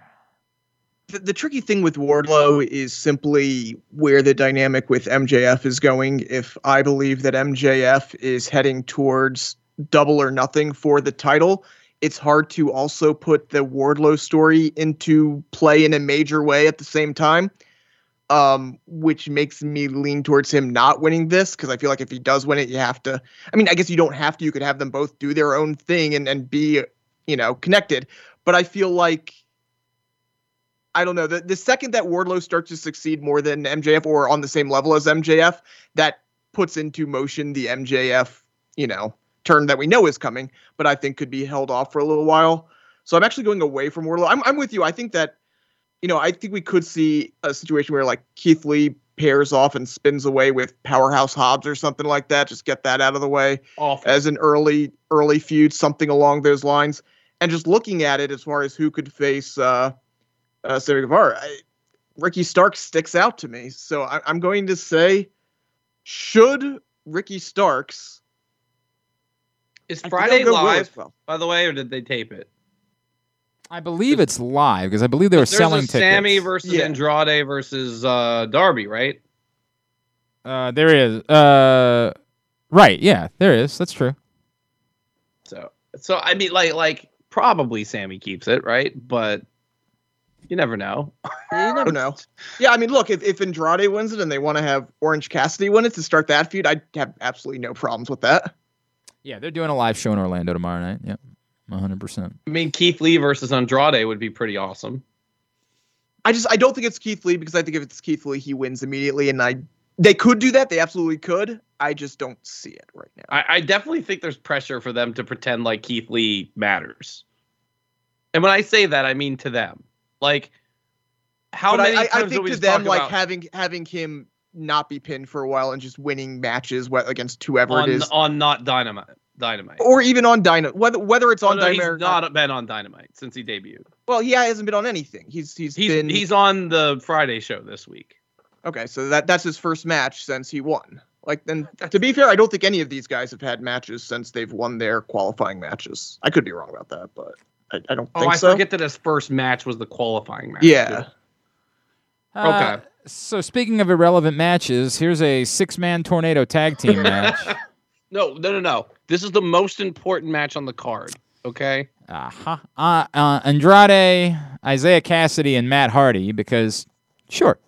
The, the tricky thing with Wardlow is simply where the dynamic with MJF is going. If I believe that MJF is heading towards double or nothing for the title, it's hard to also put the Wardlow story into play in a major way at the same time. Um, which makes me lean towards him not winning this because I feel like if he does win it, you have to. I mean, I guess you don't have to. You could have them both do their own thing and and be, you know, connected. But I feel like I don't know. The the second that Wardlow starts to succeed more than MJF or on the same level as MJF, that puts into motion the MJF, you know, turn that we know is coming, but I think could be held off for a little while. So I'm actually going away from Wardlow. I'm I'm with you. I think that, you know, I think we could see a situation where like Keith Lee pairs off and spins away with Powerhouse Hobbs or something like that. Just get that out of the way Awful. as an early early feud, something along those lines. And just looking at it as far as who could face uh, uh Sammy Guevara, I, Ricky Stark sticks out to me. So I, I'm going to say, should Ricky Starks Is Friday I'll go Will live, well. by the way, or did they tape it? I believe it's live because I believe they were There's selling a tickets. Sammy versus Yeah. Andrade versus uh, Darby, right? uh, there is. Uh, right. Yeah, there is. That's true. So, so I mean, like, like probably Sammy keeps it, right? But you never know. You never know. Yeah, I mean, look, if, if Andrade wins it and they want to have Orange Cassidy win it to start that feud, I'd have absolutely no problems with that. Yeah, they're doing a live show in Orlando tomorrow night. Yep, one hundred percent. I mean, Keith Lee versus Andrade would be pretty awesome. I just I don't think it's Keith Lee because I think if it's Keith Lee, he wins immediately, and I they could do that. They absolutely could. I just don't see it right now. I, I definitely think there's pressure for them to pretend like Keith Lee matters. And when I say that, I mean to them. Like, how but many I, I, times I do think we to just them, talk like about having having him not be pinned for a while and just winning matches against whoever on, it is, on not dynamite? Dynamite. or even on Dynamite, whether whether it's Oh, on no, Dynamite. he's not. not been on Dynamite since he debuted. Well, he hasn't been on anything. He's he's He's been he's on the Friday show this week. Okay, so that that's his first match since he won. Like then to be fair, I don't think any of these guys have had matches since they've won their qualifying matches. I could be wrong about that, but I, I don't think Oh, think I so. forget that his first match was the qualifying match. Yeah. Uh, Okay. So speaking of irrelevant matches, here's a six-man tornado tag team match. No, no, no, no. This is the most important match on the card. Okay. uh-huh. uh, uh, Andrade, Isiah Kassidy, and Matt Hardy because sure,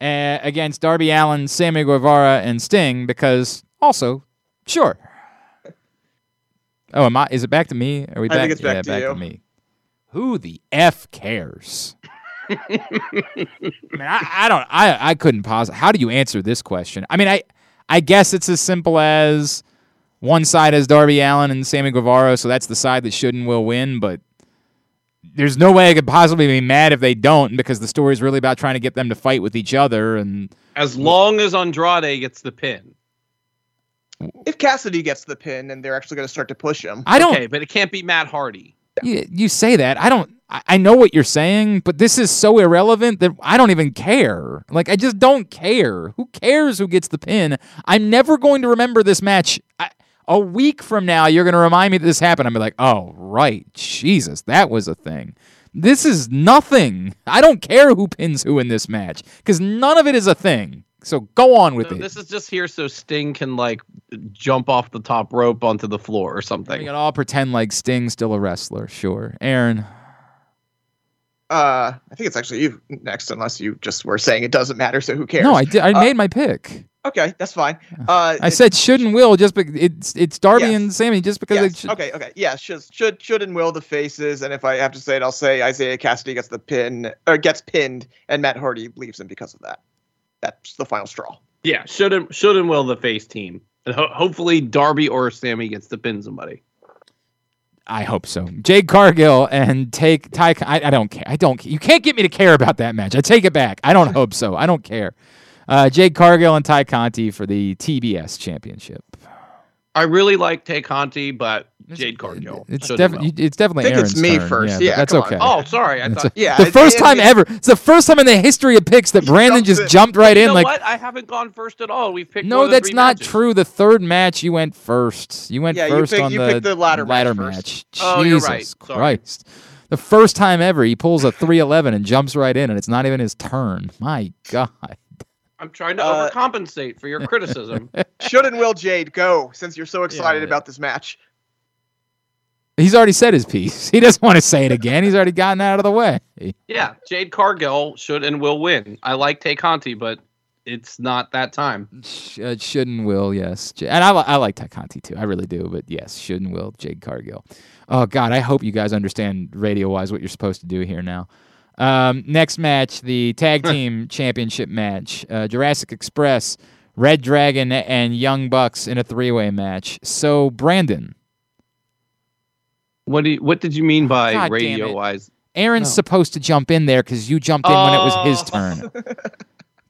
uh, against Darby Allin, Sammy Guevara, and Sting because also sure. Oh, am I? Is it back to me? Are we I back? think it's back yeah, to back you. to me. Who the f cares? I mean, I, I don't. I I couldn't pause. How do you answer this question? I mean, I I guess it's as simple as one side has Darby Allin and Sammy Guevara, so that's the side that should and will win. But there's no way I could possibly be mad if they don't, because the story is really about trying to get them to fight with each other. And As long as Andrade gets the pin. If Cassidy gets the pin and they're actually going to start to push him, I don't. Okay, but it can't be Matt Hardy. You, you say that. I don't. I, I know what you're saying, but this is so irrelevant that I don't even care. Like I just don't care. Who cares who gets the pin? I'm never going to remember this match. I, a week from now, you're going to remind me that this happened. I'm be like, oh right, Jesus, that was a thing. This is nothing. I don't care who pins who in this match because none of it is a thing. So go on with it. this is just here so Sting can like jump off the top rope onto the floor or something. we can all pretend like Sting's still a wrestler. Sure, Aaron. Uh, I think it's actually you next, unless you just were saying it doesn't matter, so who cares? No, I did. I Uh, made my pick. Okay, that's fine. Uh, I said should and will just because it's it's Darby Yes. and Sammy just because yes. should. Okay, okay, yeah, should should should and will the faces, and if I have to say it, I'll say Isiah Kassidy gets the pin or gets pinned, and Matt Hardy leaves him because of that. That's the final straw. Yeah, should and should and will the face team. And ho- hopefully Darby or Sammy gets to pin somebody. I hope so. Jade Cargill and take Ty. I, I don't care. I don't. You can't get me to care about that match. I take it back. I don't hope so. I don't care. Uh, Jade Cargill and Tay Conti for the TBS championship. I really like Tay Conti, but It's- Jade Cargill. It's should and definitely it's definitely. I think it's Aaron's me turn. first. but Yeah, that's come on. okay. Oh, sorry. I It's thought. a- Yeah, the it- first it- time it- ever. It's the first time in the history of picks that Brandon just jumped right you in know like. what? I haven't gone first at all. We've picked. No, more than that's three not matches. true. The third match you went first. You went Yeah, you first pick- on you the, picked the ladder match first. match. Oh, you're right. Sorry. Christ. The first time ever he pulls a 311 and jumps right in and it's not even his turn. My god. I'm trying to Uh, overcompensate for your criticism. Should and will Jade go since you're so excited Yeah. about this match? He's already said his piece. He doesn't want to say it again. He's already gotten out of the way. yeah, Jade Cargill should and will win. I like Tay Conti, but it's not that time. Sh- uh, should and will, yes. And I, I like Tay Conti too. I really do. But yes, should and will. Jade Cargill. Oh God, I hope you guys understand radio wise what you're supposed to do here now. Um, next match, the tag team championship match. Uh, Jurassic Express, Red Dragon, and Young Bucks in a three way match. So Brandon, What do you, what did you mean by God radio wise? Aaron's No. supposed to jump in there because you jumped in when it was his Oh. turn.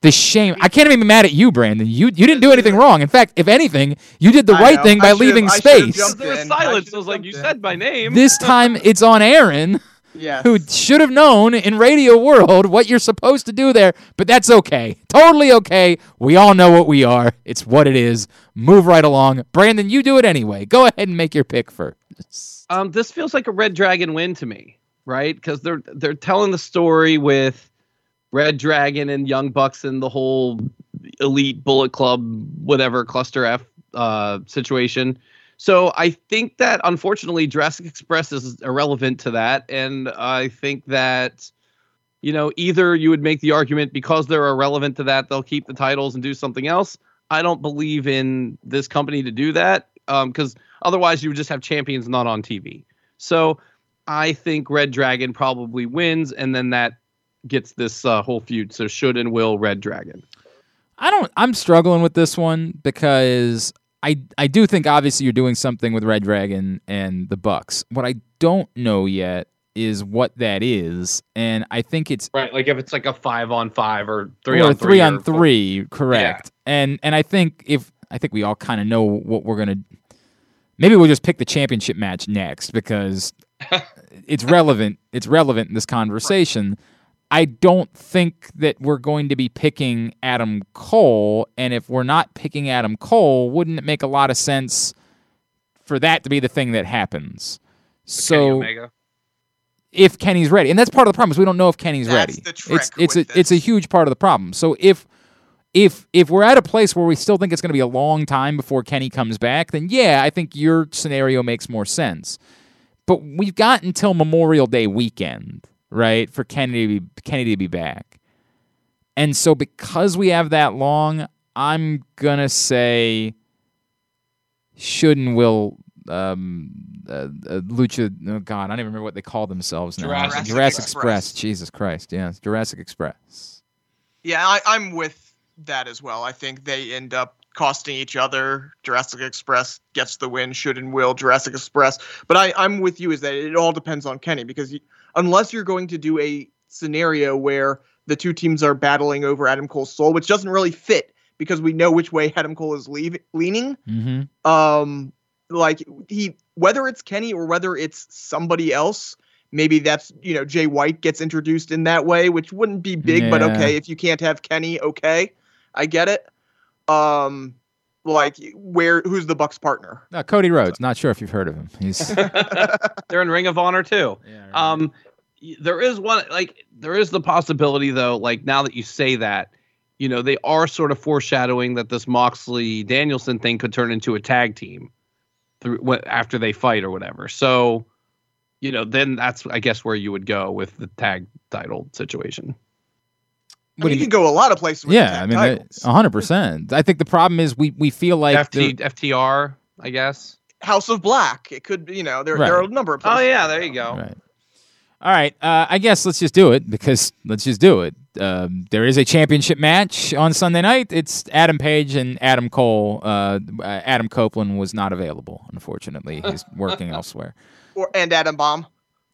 The shame. I can't even be mad at you, Brandon. You you didn't do anything wrong. In fact, if anything, you did the I right know. thing by I leaving space. There was in. I silence. I was like, you in. said my name. This time it's on Aaron, Yes. who should have known in radio world what you're supposed to do there, but that's okay. Totally okay. We all know what we are. It's what it is. Move right along. Brandon, you do it anyway. Go ahead and make your pick first. Um, this feels like a Red Dragon win to me, right? Because they're they're telling the story with Red Dragon and Young Bucks and the whole elite Bullet Club, whatever cluster F uh, situation. So I think that unfortunately Jurassic Express is irrelevant to that, and I think that you know either you would make the argument because they're irrelevant to that they'll keep the titles and do something else. I don't believe in this company to do that because otherwise you would just have champions not on TV. So I think Red Dragon probably wins, and then that gets this uh, whole feud. So should and will Red Dragon. I don't. I'm struggling with this one because I I do think obviously you're doing something with Red Dragon and the Bucks. What I don't know yet is what that is, and I think it's Right, like if it's like a five on five or three or on three on or three, correct? And and I think if I think we all kind of know what we're gonna. Maybe we'll just pick the championship match next because it's relevant. It's relevant in this conversation. I don't think that we're going to be picking Adam Cole, and if we're not picking Adam Cole, wouldn't it make a lot of sense for that to be the thing that happens? Kenny So Omega. if Kenny's ready, and that's part of the problem is we don't know if Kenny's That's ready. it's it's a with it's a huge part of the problem. So if if if we're at a place where we still think it's going to be a long time before Kenny comes back, then yeah, I think your scenario makes more sense. But we've got until Memorial Day weekend, right, for Kenny to be Kenny to be back. And so because we have that long, I'm gonna say should and will um uh, uh, Lucha oh god, I don't even remember what they call themselves now. Jurassic Jurassic Express. Express. Jesus Christ. Yeah, Jurassic Express. Yeah, I, I'm with that as well. I think they end up costing each other. Jurassic Express gets the win, should and will Jurassic Express. But I, I'm with you is that it all depends on Kenny because you, unless you're going to do a scenario where the two teams are battling over Adam Cole's soul, which doesn't really fit because we know which way Adam Cole is leaning. Mm-hmm. Um, like he whether it's Kenny or whether it's somebody else. Maybe that's you know Jay White gets introduced in that way, which wouldn't be big, but okay if you can't have Kenny, okay, I get it. Um, like where who's the Bucks partner? Uh, Cody Rhodes. Not sure if you've heard of him. He's They're in Ring of Honor too. Yeah. Um, there is one like there is the possibility though. Like now that you say that, you know they are sort of foreshadowing that this Moxley Danielson thing could turn into a tag team through wh- after they fight or whatever. So, you know, then that's I guess where you would go with the tag title situation. I mean, you can go a lot of places. With yeah, I mean, hundred percent. I think the problem is we we feel like FT, there- FTR, I guess. House of Black. It could be, you know, there, there are a number of. Oh yeah, there you go. Right. All right. Uh, I guess let's just do it because let's just do it. Um, there is a championship match on Sunday night. It's Adam Page and Adam Cole. Uh, uh, Adam Copeland was not available, unfortunately. He's working elsewhere. Or and Adam Bomb.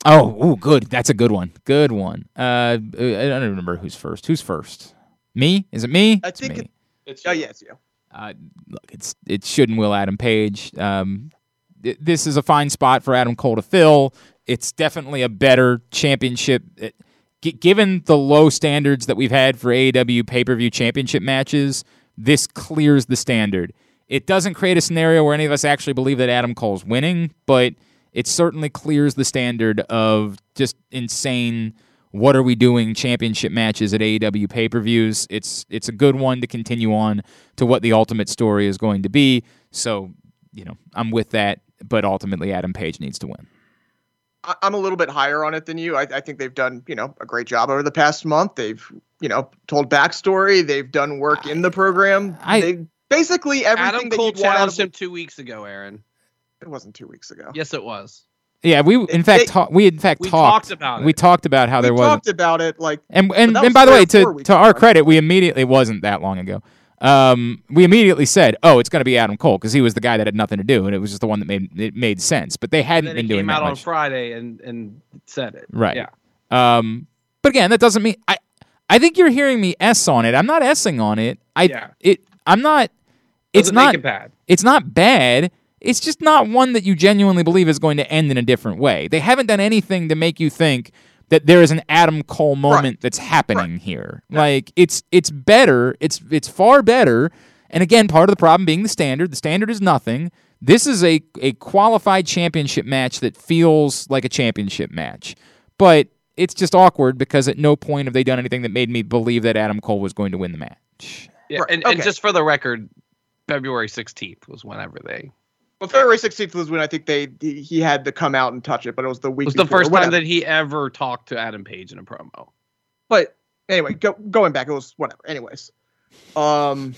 Oh, ooh, good. That's a good one. Good one. Uh, I don't remember who's first. Who's first? Me? Is it me? I It's think me. it- Oh yes, you. uh, look, it's it shouldn't will Adam Page. Um, th- this is a fine spot for Adam Cole to fill. It's definitely a better championship. It, g- given the low standards that we've had for AEW pay per view championship matches, this clears the standard. It doesn't create a scenario where any of us actually believe that Adam Cole's winning, but it certainly clears the standard of just insane. What are we doing? Championship matches at AEW pay per views. It's it's a good one to continue on to what the ultimate story is going to be. So you know I'm with that, but ultimately Adam Page needs to win. I- I'm a little bit higher on it than you. I, I think they've done, you know, a great job over the past month. They've, you know, told backstory. They've done work in the program. I- they basically everything Adam that Cole you'd want out of challenged him two weeks ago, Aaron. It wasn't two weeks ago. Yes, it was. Yeah, we in They- fact ta- we in fact We talked talked about it. we it. talked about how we there wasn't talked about it like And and, and by the way, to, to our ago. credit, we immediately it wasn't that long ago. um, we immediately said, "Oh, it's going to be Adam Cole" because he was the guy that had nothing to do, and it was just the one that made it made sense. But they hadn't then been he doing came that out on. Friday and and said it. Right. Yeah. Um, but again, that doesn't mean I. I think you're hearing me s on it. I'm not sing on it. I Yeah. it. I'm not. It's Doesn't not. make it bad. It's not bad. It's just not one that you genuinely believe is going to end in a different way. They haven't done anything to make you think that there is an Adam Cole moment Right. that's happening here. Like it's it's better. It's it's far better. And again, part of the problem being the standard. The standard is nothing. This is a a qualified championship match that feels like a championship match. But it's just awkward because at no point have they done anything that made me believe that Adam Cole was going to win the match. Yeah. Right, And, and just for the record, February 16th was whenever they. Well, February 16th was when I think they he he had to come out and touch it, but it was the week. It was the before, first time that he ever talked to Adam Page in a promo. But anyway, go, going back, it was whatever. Anyways, um,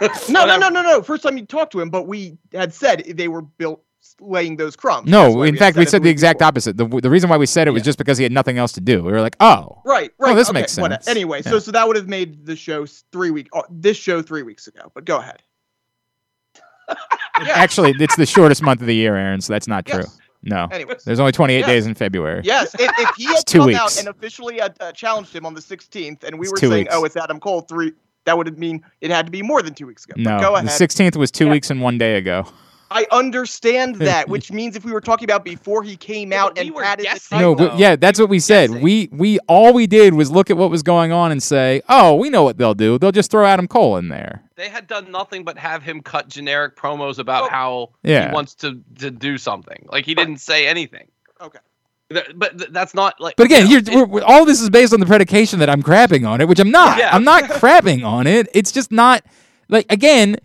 no, no, no, no, no. First time you talked to him, but we had said they were built laying those crumbs. No, in had fact, we said the week exact before. opposite. The, the reason why we said it was just because he had nothing else to do. We were like, oh, Right, right. Oh, this okay, makes whatever. sense. Anyway, Yeah. so so that would have made the show three week. Oh, this show three weeks ago. But go ahead. Yeah. actually, it's the shortest month of the year, Aaron. So that's not true. Yes. No, Anyways. there's only 28 Yes. days in February. Yes, if, if he had two come weeks. out and officially uh, uh, challenged him on the 16th, and we It's were saying, weeks. "Oh, it's Adam Cole," three, that would mean it had to be more than two weeks ago. But No, go the ahead. 16th was two Yeah. weeks and one day ago. I understand that, which means if we were talking about before he came out but we and were padded the guessing. No, title, but yeah, that's what we said. guessing. We we all we did was look at what was going on and say, oh, we know what they'll do. They'll just throw Adam Cole in there. They had done nothing but have him cut generic promos about Oh. how Yeah. he wants to, to do something. Like he didn't say anything. Okay. But that's not like. But again, you know, we're, we're- all this is based on the predication that I'm crapping on it, which I'm not. Yeah. I'm not crapping on it. It's just not like again,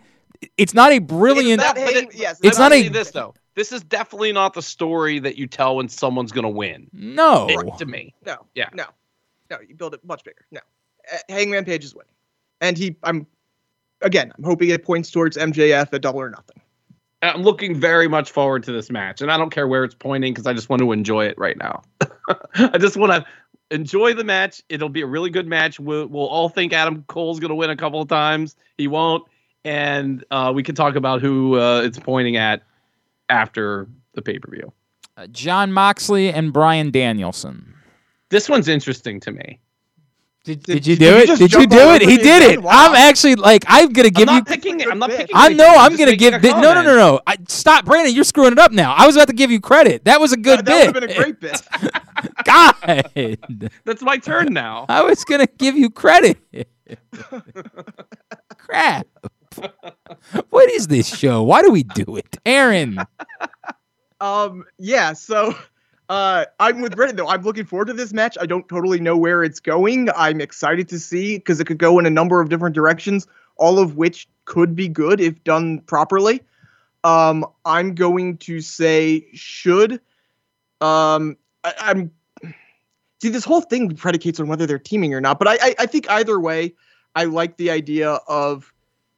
it's not a brilliant. It's not But hang- it- yes, it's not a- this though. This is definitely not the story that you tell when someone's gonna win. no. It- to me. No. Yeah. No. No. You build it much bigger. No. Uh, Hangman Page is winning, and he. I'm. Again, I'm hoping it points towards MJF at double or nothing. I'm looking very much forward to this match, and I don't care where it's pointing because I just want to enjoy it right now. I just want to enjoy the match. It'll be a really good match. We'll, we'll all think Adam Cole's going to win a couple of times. He won't, and uh, we can talk about who uh, it's pointing at after the pay per view. Uh, Jon Moxley and Bryan Danielson. This one's interesting to me. Did, Did- did you do you it? just Did you do it? He did it. Wow. I'm actually like I'm gonna give I'm give you. not picking it. I'm not picking. I anything. know I'm just gonna give. a no, no, no, no. I, stop, Brandon. You're screwing it up now. I was about to give you credit. That was a good Uh, that would have been a great bit. God, That's my turn now. I was gonna give you credit. Crap. What is this show? Why do we do it, Aaron? Um, yeah, so uh I'm with Brendan though. I'm looking forward to this match. I don't totally know where it's going. I'm excited to see because it could go in a number of different directions, all of which could be good if done properly. Um, I'm going to say should. Um, I, I'm see this whole thing predicates on whether they're teaming or not, but I, I I think either way, I like the idea of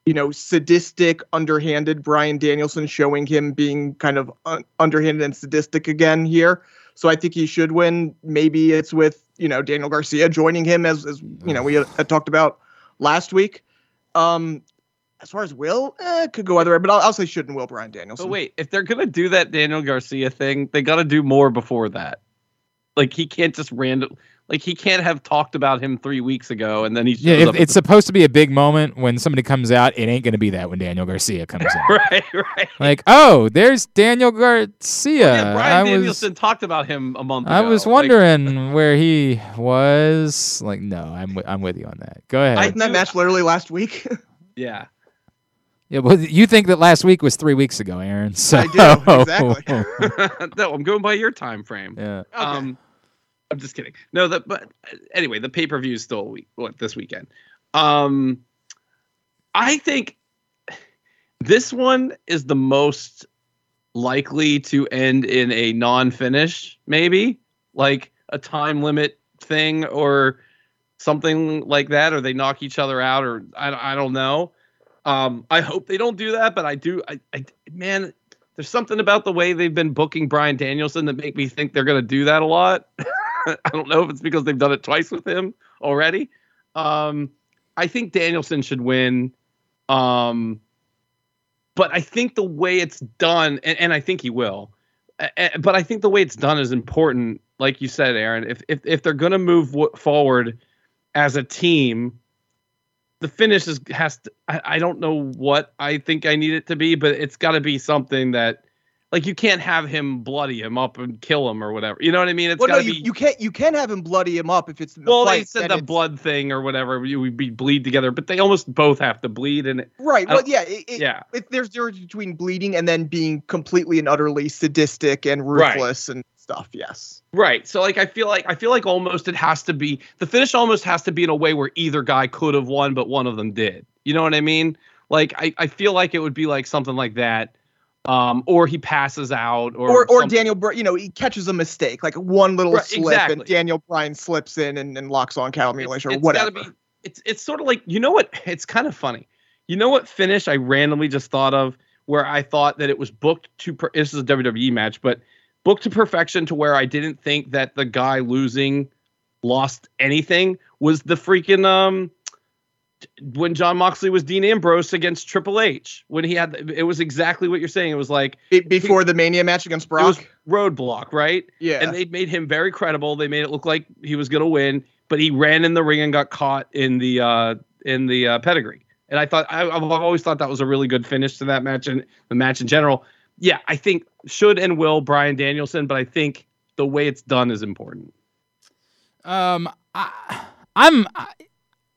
you know, sadistic, underhanded Bryan Danielson showing him being kind of un- underhanded and sadistic again here. So I think he should win. Maybe it's with, you know, Daniel Garcia joining him as, as you know, we had, had talked about last week. Um, as far as Will, eh, it could go either way, but I'll, I'll say should and Will Bryan Danielson. But wait, if they're gonna do that Daniel Garcia thing, they got to do more before that. Like he can't just random. Like he can't have talked about him three weeks ago and then he Yeah, if up at it's supposed to be a big moment when somebody comes out, it ain't gonna be that when Daniel Garcia comes in. the- right, right. Like, oh, there's Daniel Garcia. yeah, Bryan I was, Danielson talked about him a month ago. I was Like, wondering where he was. Like, no, I'm wi- I'm with you on that. Go ahead. Wasn't that match literally last week? yeah. yeah, well, you think that last week was three weeks ago, Aaron? So I do, exactly. no, I'm going by your time frame. yeah. Um, I'm just kidding. No, that but anyway, the pay per view is still week, what this weekend. Um, I think this one is the most likely to end in a non-finish, maybe like a time limit thing or something like that, or they knock each other out, or I, I don't know. Um, I hope they don't do that, but I do. I, I man, there's something about the way they've been booking Bryan Danielson that make me think they're going to do that a lot. I don't know if it's because they've done it twice with him already. Um, I think Danielson should win. Um, but I think the way it's done, and, and I think he will. a- But I think the way it's done is important. Like you said, Aaron, if if if they're gonna move w- forward as a team, the finish is has to. I, I don't know what I think I need it to be, but it's got to be something that. Like you can't have him bloody him up and kill him or whatever. You know what I mean? It's well, no, got to you, be. you can't you can have him bloody him up if it's the well, they said the blood thing or whatever. You would be bleed together, but they almost both have to bleed, and Right. Well, yeah. It, it, yeah, it, there's difference between bleeding and then being completely and utterly sadistic and Right. ruthless and stuff. Yes. Right. So like I feel like I feel like almost it has to be the finish almost has to be in a way where either guy could have won, but one of them did. You know what I mean? Like I, I feel like it would be like something like that. Um, or he passes out or Or or Daniel, Br- you know, he catches a mistake, like one little Right, slip, exactly. and Daniel Bryan slips in and, and locks on Cal Mulish or it's whatever. Be, it's it's sort of like you know what? It's kind of funny. You know what finish I randomly just thought of where I thought that it was booked to. Per- this is a WWE match, but booked to perfection to where I didn't think that the guy losing lost anything was the freaking um when Jon Moxley was Dean Ambrose against Triple H when he had it was exactly what you're saying. It was like Be- before the Mania match against it Brock. was roadblock, right? yeah. and they made him very credible. They made it look like he was going to win, but he ran in the ring and got caught in the uh, in the uh, pedigree. And I thought I, I've always thought that was a really good finish to that match and the match in general. Yeah, I think should and will Bryan Danielson, but I think the way it's done is important. Um, I, I'm. I,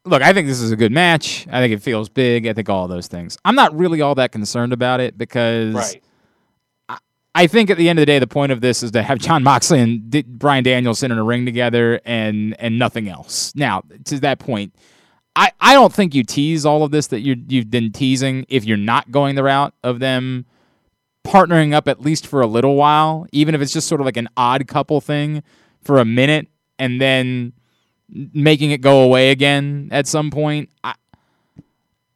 look, I think this is a good match. I think it feels big. I think all those things. I'm not really all that concerned about it because I think at the end of the day, the point of this is to have Jon Moxley and D- Bryan Danielson in a ring together and and nothing else. Now, to that point, I, I don't think you tease all of this that you you've been teasing if you're not going the route of them partnering up at least for a little while, even if it's just sort of like an odd couple thing for a minute and then making it go away again at some point. I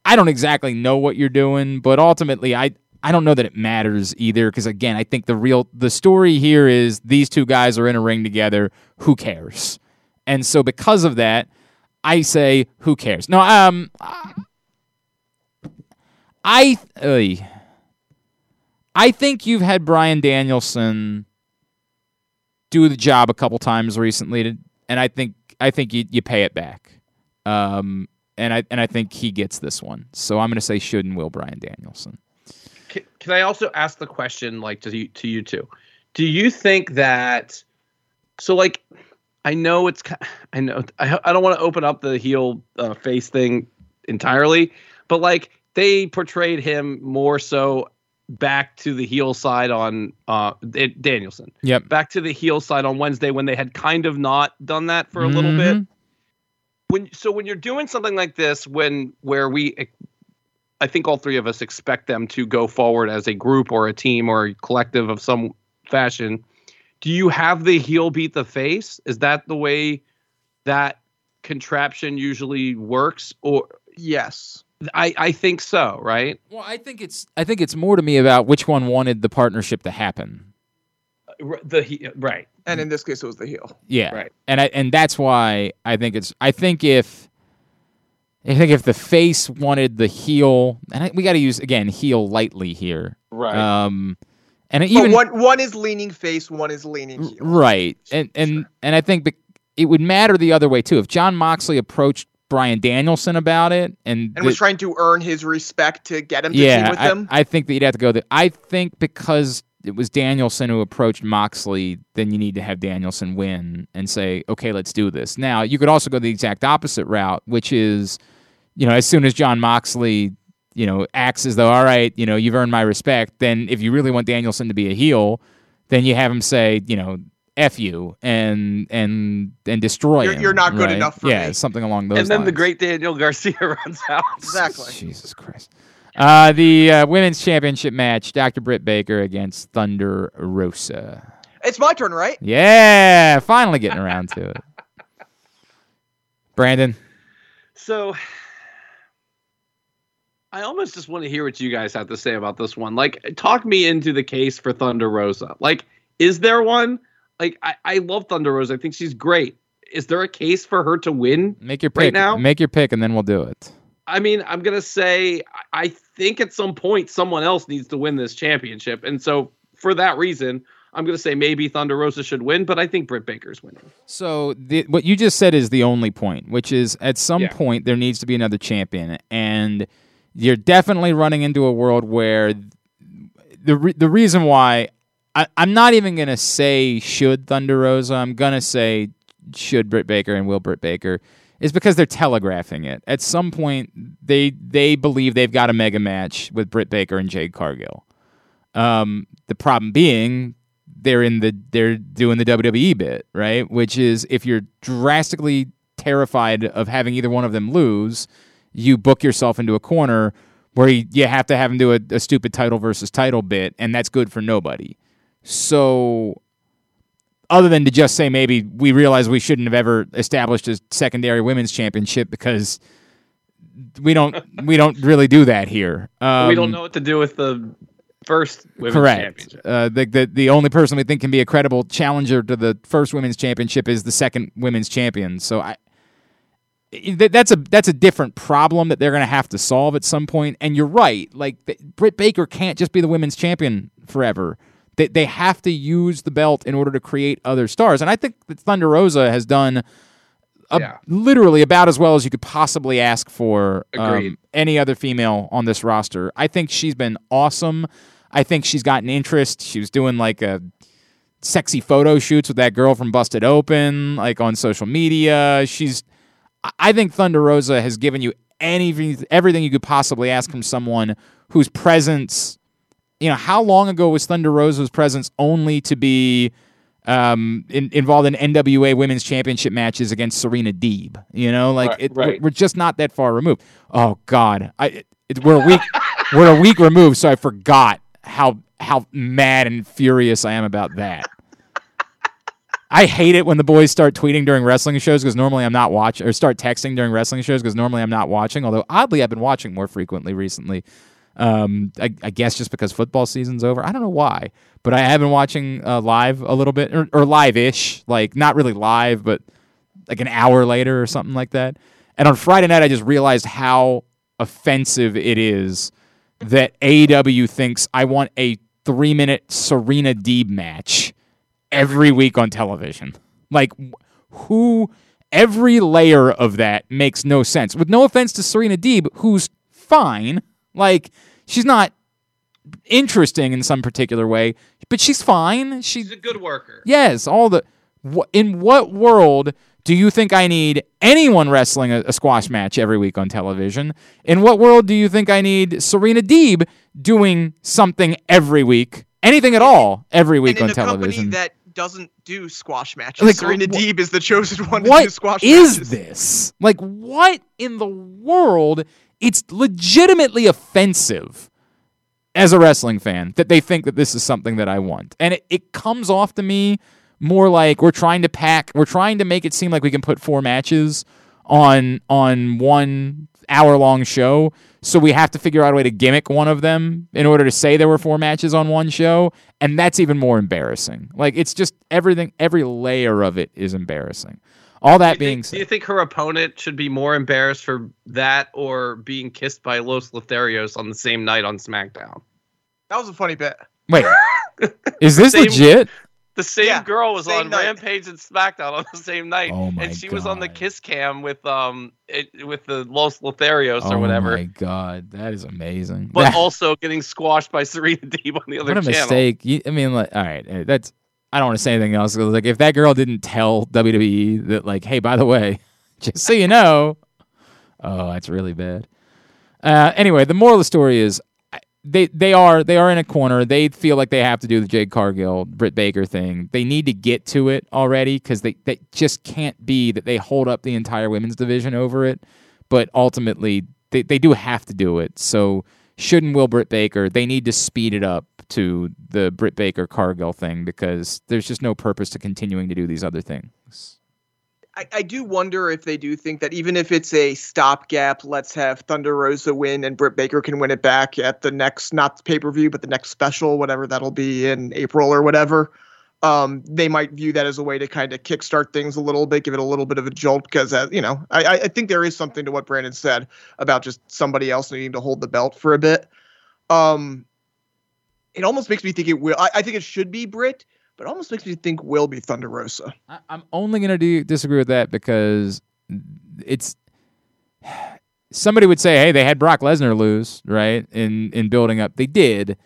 I don't exactly know what you're doing, but ultimately I I don't know that it matters either because again, I think the real the story here is these two guys are in a ring together, who cares? And so because of that, I say who cares? No, um I I think you've had Bryan Danielson do the job a couple times recently, to, and I think I think you, you pay it back. Um, and I and I think he gets this one. So I'm going to say should and will Bryan Danielson. Can, can I also ask the question, like to you, to you two? Do you think that? So, like, I know it's. I know I, I don't want to open up the heel uh, face thing entirely, but like they portrayed him more so back to the heel side on uh Da- Danielson, Yep. back to the heel side on Wednesday when they had kind of not done that for a little bit. When so when you're doing something like this when where we i think all three of us expect them to go forward as a group or a team or a collective of some fashion do you have the heel beat the face? Is that the way that contraption usually works or? Yes. I i think so right Well, I think it's I think it's more to me about which one wanted the partnership to happen. R- the he- right And in this case, it was the heel. Yeah. Right. And I and that's why I think it's I think if I think if the face wanted the heel, and I, we got to use again heel lightly here. right Um, and But even one one is leaning face, one is leaning heel. right, and and Sure. and I think it would matter the other way too. If Jon Moxley approached Bryan Danielson about it, and, And the- was trying to earn his respect to get him to yeah, team with I, them. I think that you'd have to go. The, I think because it was Danielson who approached Moxley, then you need to have Danielson win and say, okay, let's do this. Now you could also go the exact opposite route, which is, you know, as soon as Jon Moxley, you know, acts as though, all right, you know, you've earned my respect. Then if you really want Danielson to be a heel, then you have him say, you know. F you and and and destroy You're- him. you're not good right? enough for yeah, me. something along those and then the great daniel garcia runs out Exactly. Jesus Christ. Uh, the uh, women's championship match: Dr. Britt Baker against Thunder Rosa. It's my turn, right? Yeah, finally getting around to it. Brandon, So I almost just want to hear what you guys have to say about this one. Like, talk me into the case for Thunder Rosa. Like, is there one? Like, I, I love Thunder Rosa. I think she's great. Is there a case for her to win? make your Right pick. now? Make your pick, and then we'll do it. I mean, I'm gonna say I- think at some point someone else needs to win this championship, and so for that reason, I'm gonna say maybe Thunder Rosa should win, but I think Britt Baker's winning. So the, what you just said is the only point, which is at some Yeah. point there needs to be another champion, and you're definitely running into a world where the re- the reason why I, I'm not even gonna say should Thunder Rosa, I'm gonna say should Britt Baker and will Britt Baker is because they're telegraphing it. At some point, they they believe they've got a mega match with Britt Baker and Jade Cargill. Um, the problem being they're in the they're doing the WWE bit, right? Which is if you're drastically terrified of having either one of them lose, you book yourself into a corner where you, you have to have them do a, a stupid title versus title bit, and that's good for nobody. So, other than to just say maybe we realize we shouldn't have ever established a secondary women's championship because we don't we don't really do that here. Um, we don't know what to do with the first women's Correct. championship. Uh, the, the the only person we think can be a credible challenger to the first women's championship is the second women's champion. So I. That's a that's a different problem that they're going to have to solve at some point. And you're right, like Britt Baker can't just be the women's champion forever. They they have to use the belt in order to create other stars. And I think that Thunder Rosa has done a, Yeah. literally about as well as you could possibly ask for um, any other female on this roster. I think she's been awesome. I think she's gotten interest. She was doing like a sexy photo shoots with that girl from Busted Open, like on social media. She's, I- think Thunder Rosa has given you any everything you could possibly ask from someone whose presence, you know, how long ago was Thunder Rosa's presence only to be um, in, involved in NWA Women's Championship matches against Serena Deeb? You know, like Right, it, right. we're just not that far removed. Oh God, I it, we're a week we're a week removed, so I forgot how how mad and furious I am about that. I hate it when the boys start tweeting during wrestling shows because normally I'm not watching, or start texting during wrestling shows because normally I'm not watching. Although oddly, I've been watching more frequently recently. Um, I, I guess just because football season's over. I don't know why, but I have been watching uh, live a little bit or, or live-ish, like not really live, but like an hour later or something like that. And on Friday night, I just realized how offensive it is that AEW thinks I want a three-minute Serena Deeb match every week on television. Like, who? Every layer of that makes no sense. With no offense to Serena Deeb, who's fine. Like, she's not interesting in some particular way, but she's fine. She's She's a good worker. Yes, all the. wh- In what world do you think I need anyone wrestling a, a squash match every week on television? In what world do you think I need Serena Deeb doing something every week, anything at all, every week on a television? company that doesn't do squash matches, Like, Serena wh- Deeb is the chosen one to do squash is matches. this? Like, what in the world? It's legitimately offensive as a wrestling fan that they think that this is something that I want. And it, it comes off to me more like we're trying to pack, we're trying to make it seem like we can put four matches on on one hour long show. So we have to figure out a way to gimmick one of them in order to say there were four matches on one show. And that's even more embarrassing. Like it's just everything, every layer of it is embarrassing. All that being think, do you think her opponent should be more embarrassed for that or being kissed by Los Lotharios on the same night on SmackDown? That was a funny bit. wait, is this Same- legit? The same Yeah, girl was same on night. Rampage and SmackDown on the same night, Oh and she was on the kiss cam with um it, with the Los Lotharios or oh whatever, my god, that is amazing. but also getting squashed by Serena Deeb on the other what a channel. mistake. You, I mean, like, all right, that's. I don't want to say anything else. Like, if that girl didn't tell WWE that, like, hey, by the way, just so you know, oh, that's really bad. Uh, anyway, the moral of the story is they they are they are in a corner. They feel like they have to do the Jade Cargill, Britt Baker thing. They need to get to it already because they they just can't be that they hold up the entire women's division over it. But ultimately, they they do have to do it. So shouldn't will Britt Baker? They need to speed it up to the Britt Baker Cargill thing because there's just no purpose to continuing to do these other things. I, I do wonder if they do think that even if it's a stopgap, let's have Thunder Rosa win and Britt Baker can win it back at the next, not pay per view, but the next special, whatever that'll be in April or whatever. um, they might view that as a way to kind of kickstart things a little bit, give it a little bit of a jolt. Because uh, you know, I, I think there is something to what Brandon said about just somebody else needing to hold the belt for a bit. Um, it almost makes me think it will. I, I think it should be Britt, but it almost makes me think will be Thunder Rosa. I, I'm only going to do, disagree with that because it's somebody would say, "Hey, they had Brock Lesnar lose, right?" In in building up, they did,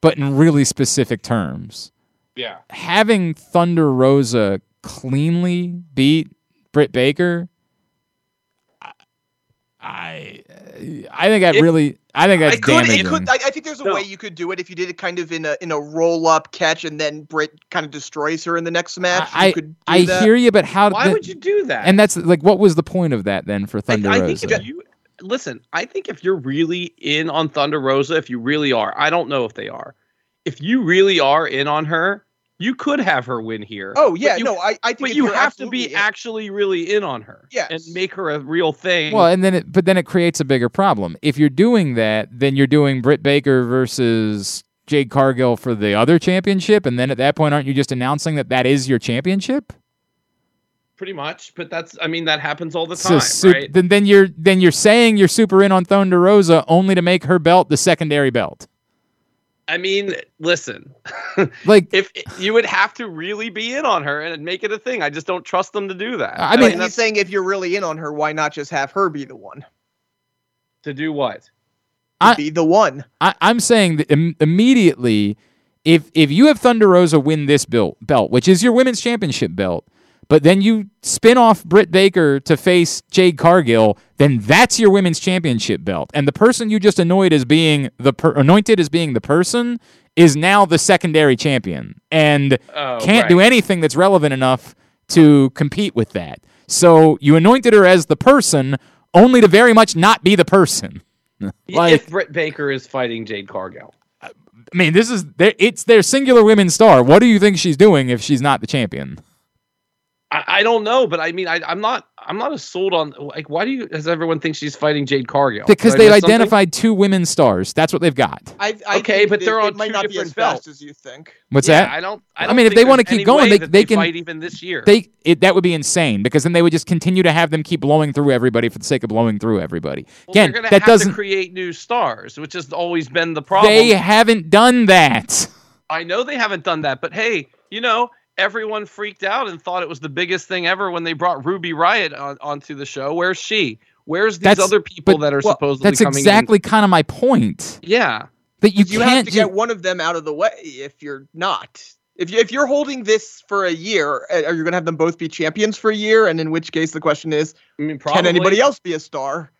but in really specific terms. Yeah. Having Thunder Rosa cleanly beat Britt Baker, I I think that It- really I think that's It could, damaging. it could. I, I think there's a No. way you could do it if you did it kind of in a in a roll up catch, and then Britt kind of destroys her in the next match. I you could do I that. hear you, but how? Why the- would you do that? And that's like, what was the point of that then for I, Thunder I Rosa? think if you listen, I think if you're really in on Thunder Rosa, if you really are, I don't know if they are. If you really are in on her, you could have her win here. Oh yeah, you- no, I I think but you have to be in- actually really in on her. Yes. And make her a real thing. Well, and then it, but then it creates a bigger problem. If you're doing that, then you're doing Britt Baker versus Jade Cargill for the other championship, and then at that point, aren't you just announcing that that is your championship? pretty much. But that's I mean, that happens all the So time, sup- right? then then you're then you're saying you're super in on Thunder Rosa only to make her belt the secondary belt. I mean, listen. Like if you would have to really be in on her and make it a thing. I just don't trust them to do that. I But mean, he's saying if you're really in on her, why not just have her be the one? to do what? I- be the one. I, I'm saying that Im- immediately, if if you have Thunder Rosa win this belt, belt, which is your women's championship belt, but then you spin off Britt Baker to face Jade Cargill, then that's your women's championship belt, and the person you just annoyed as being the per- anointed as being the person is now the secondary champion and Oh, can't do anything that's relevant enough to compete with that. So you anointed her as the person, only to very much not be the person. like if Britt Baker is fighting Jade Cargill. I mean, this is their, it's their singular women's star. What do you think she's doing if she's not the champion? I, I don't know, but I mean, I, I'm not. I'm not as sold on. Like, why do you? Does everyone think she's fighting Jade Cargill? Because they've miss something? identified two women stars. That's what they've got. I, I Okay, but they're it on might two not be as different belts. fast as you think. What's yeah, that? I don't. I, I don't mean, if they wanna keep going, way they- they can- fight even this year. They it, that would be insane because then they would just continue to have them keep blowing through everybody for the sake of blowing through everybody. well, Again, they're that have doesn't. to create new stars, which has always been the problem. They haven't done that. I know they haven't done that, but hey, you know, everyone freaked out and thought it was the biggest thing ever when they brought Ruby Riott on, onto the show. Where's she? Where's these That's- other people but- that are well, supposedly That's coming exactly kind of my point. Yeah. That you, You, can't have to ju- get one of them out of the way if you're not. If you if you're holding this for a year, uh, are you going to have them both be champions for a year? And in which case, the question is, I mean, probably. can anybody else be a star?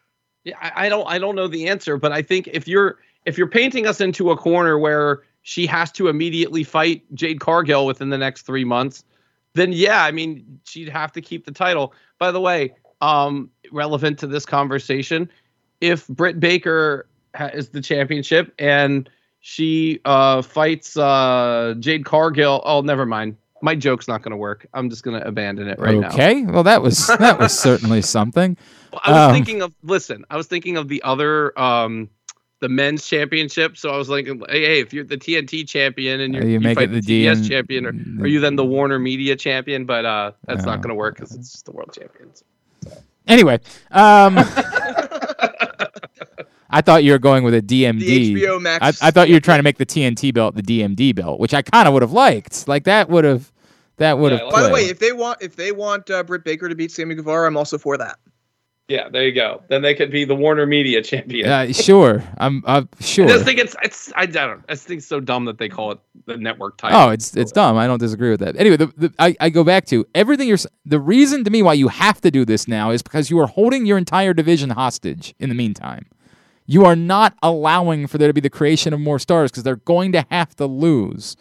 Yeah, I, I don't I don't know the answer, but I think if you're if you're painting us into a corner where she has to immediately fight Jade Cargill within the next three months, then yeah, I mean she'd have to keep the title. By the way, um, relevant to this conversation, if Britt Baker ha- is the championship and she uh, fights uh, Jade Cargill, oh never mind. My joke's not going to work. I'm just going to abandon it right now. okay. Well, that was that was certainly something. I was Um, thinking of listen. I was thinking of the other um the men's championship. So I was like, hey, hey if you're the TNT champion and you're, Uh, you you, make fight it the TBS DN champion, or are you then the Warner Media champion? But uh, that's not going to work because it's just the world champions. Anyway, um, I thought you were going with a DMD. The HBO Max. I, I thought you were trying to make the TNT belt the DMD belt, which I kind of would have liked. Like that would have, that would have. I like- By the way, if they want if they want uh, Britt Baker to beat Sammy Guevara, I'm also for that. Yeah, there you go. Then they could be the Warner Media champion. uh, sure, I'm uh, sure. I just think it's it's I don't I think it's so dumb that they call it the network title. Oh, it's it's dumb. I don't disagree with that. Anyway, the, the, I, I go back to everything you're. The reason to me why you have to do this now is because you are holding your entire division hostage. In the meantime, you are not allowing for there to be the creation of more stars because they're going to have to lose.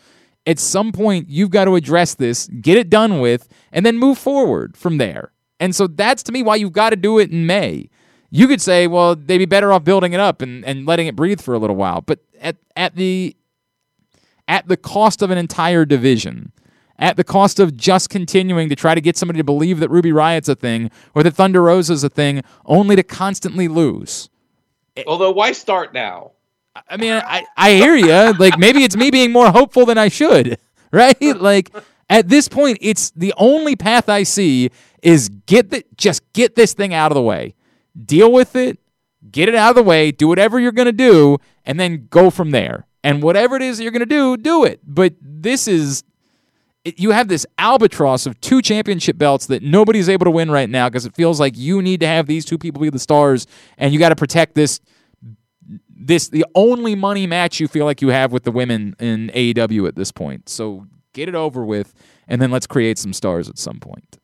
At some point, you've got to address this, get it done with, and then move forward from there. And so that's to me why you've got to do it in May. You could say, well, they'd be better off building it up and, and letting it breathe for a little while. But at, at the at the cost of an entire division, at the cost of just continuing to try to get somebody to believe that Ruby Riott's a thing or that Thunder Rosa's a thing, only to constantly lose. Although why start now? I mean, I, I hear you. Like maybe it's me being more hopeful than I should, right? Like At this point, it's the only path I see is get the just get this thing out of the way. Deal with it, get it out of the way, do whatever you're going to do and then go from there. And whatever it is that you're going to do, do it. But this is you have this albatross of two championship belts that nobody's able to win right now because it feels like you need to have these two people be the stars and you got to protect this this the only money match you feel like you have with the women in AEW at this point. So get it over with and then let's create some stars at some point.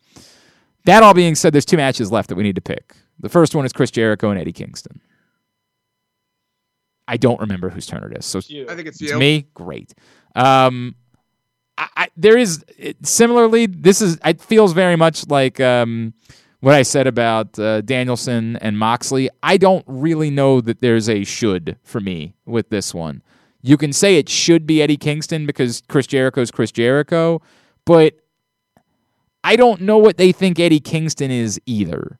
That all being said, there's two matches left that we need to pick. The first one is Chris Jericho and Eddie Kingston. I don't remember whose turn it is. So I think it's it's you. me. Great. Um, I, I, there is it, similarly. This is. It feels very much like um, what I said about uh, Danielson and Moxley. I don't really know that there's a should for me with this one. You can say it should be Eddie Kingston because Chris Jericho's Chris Jericho, but I don't know what they think Eddie Kingston is either.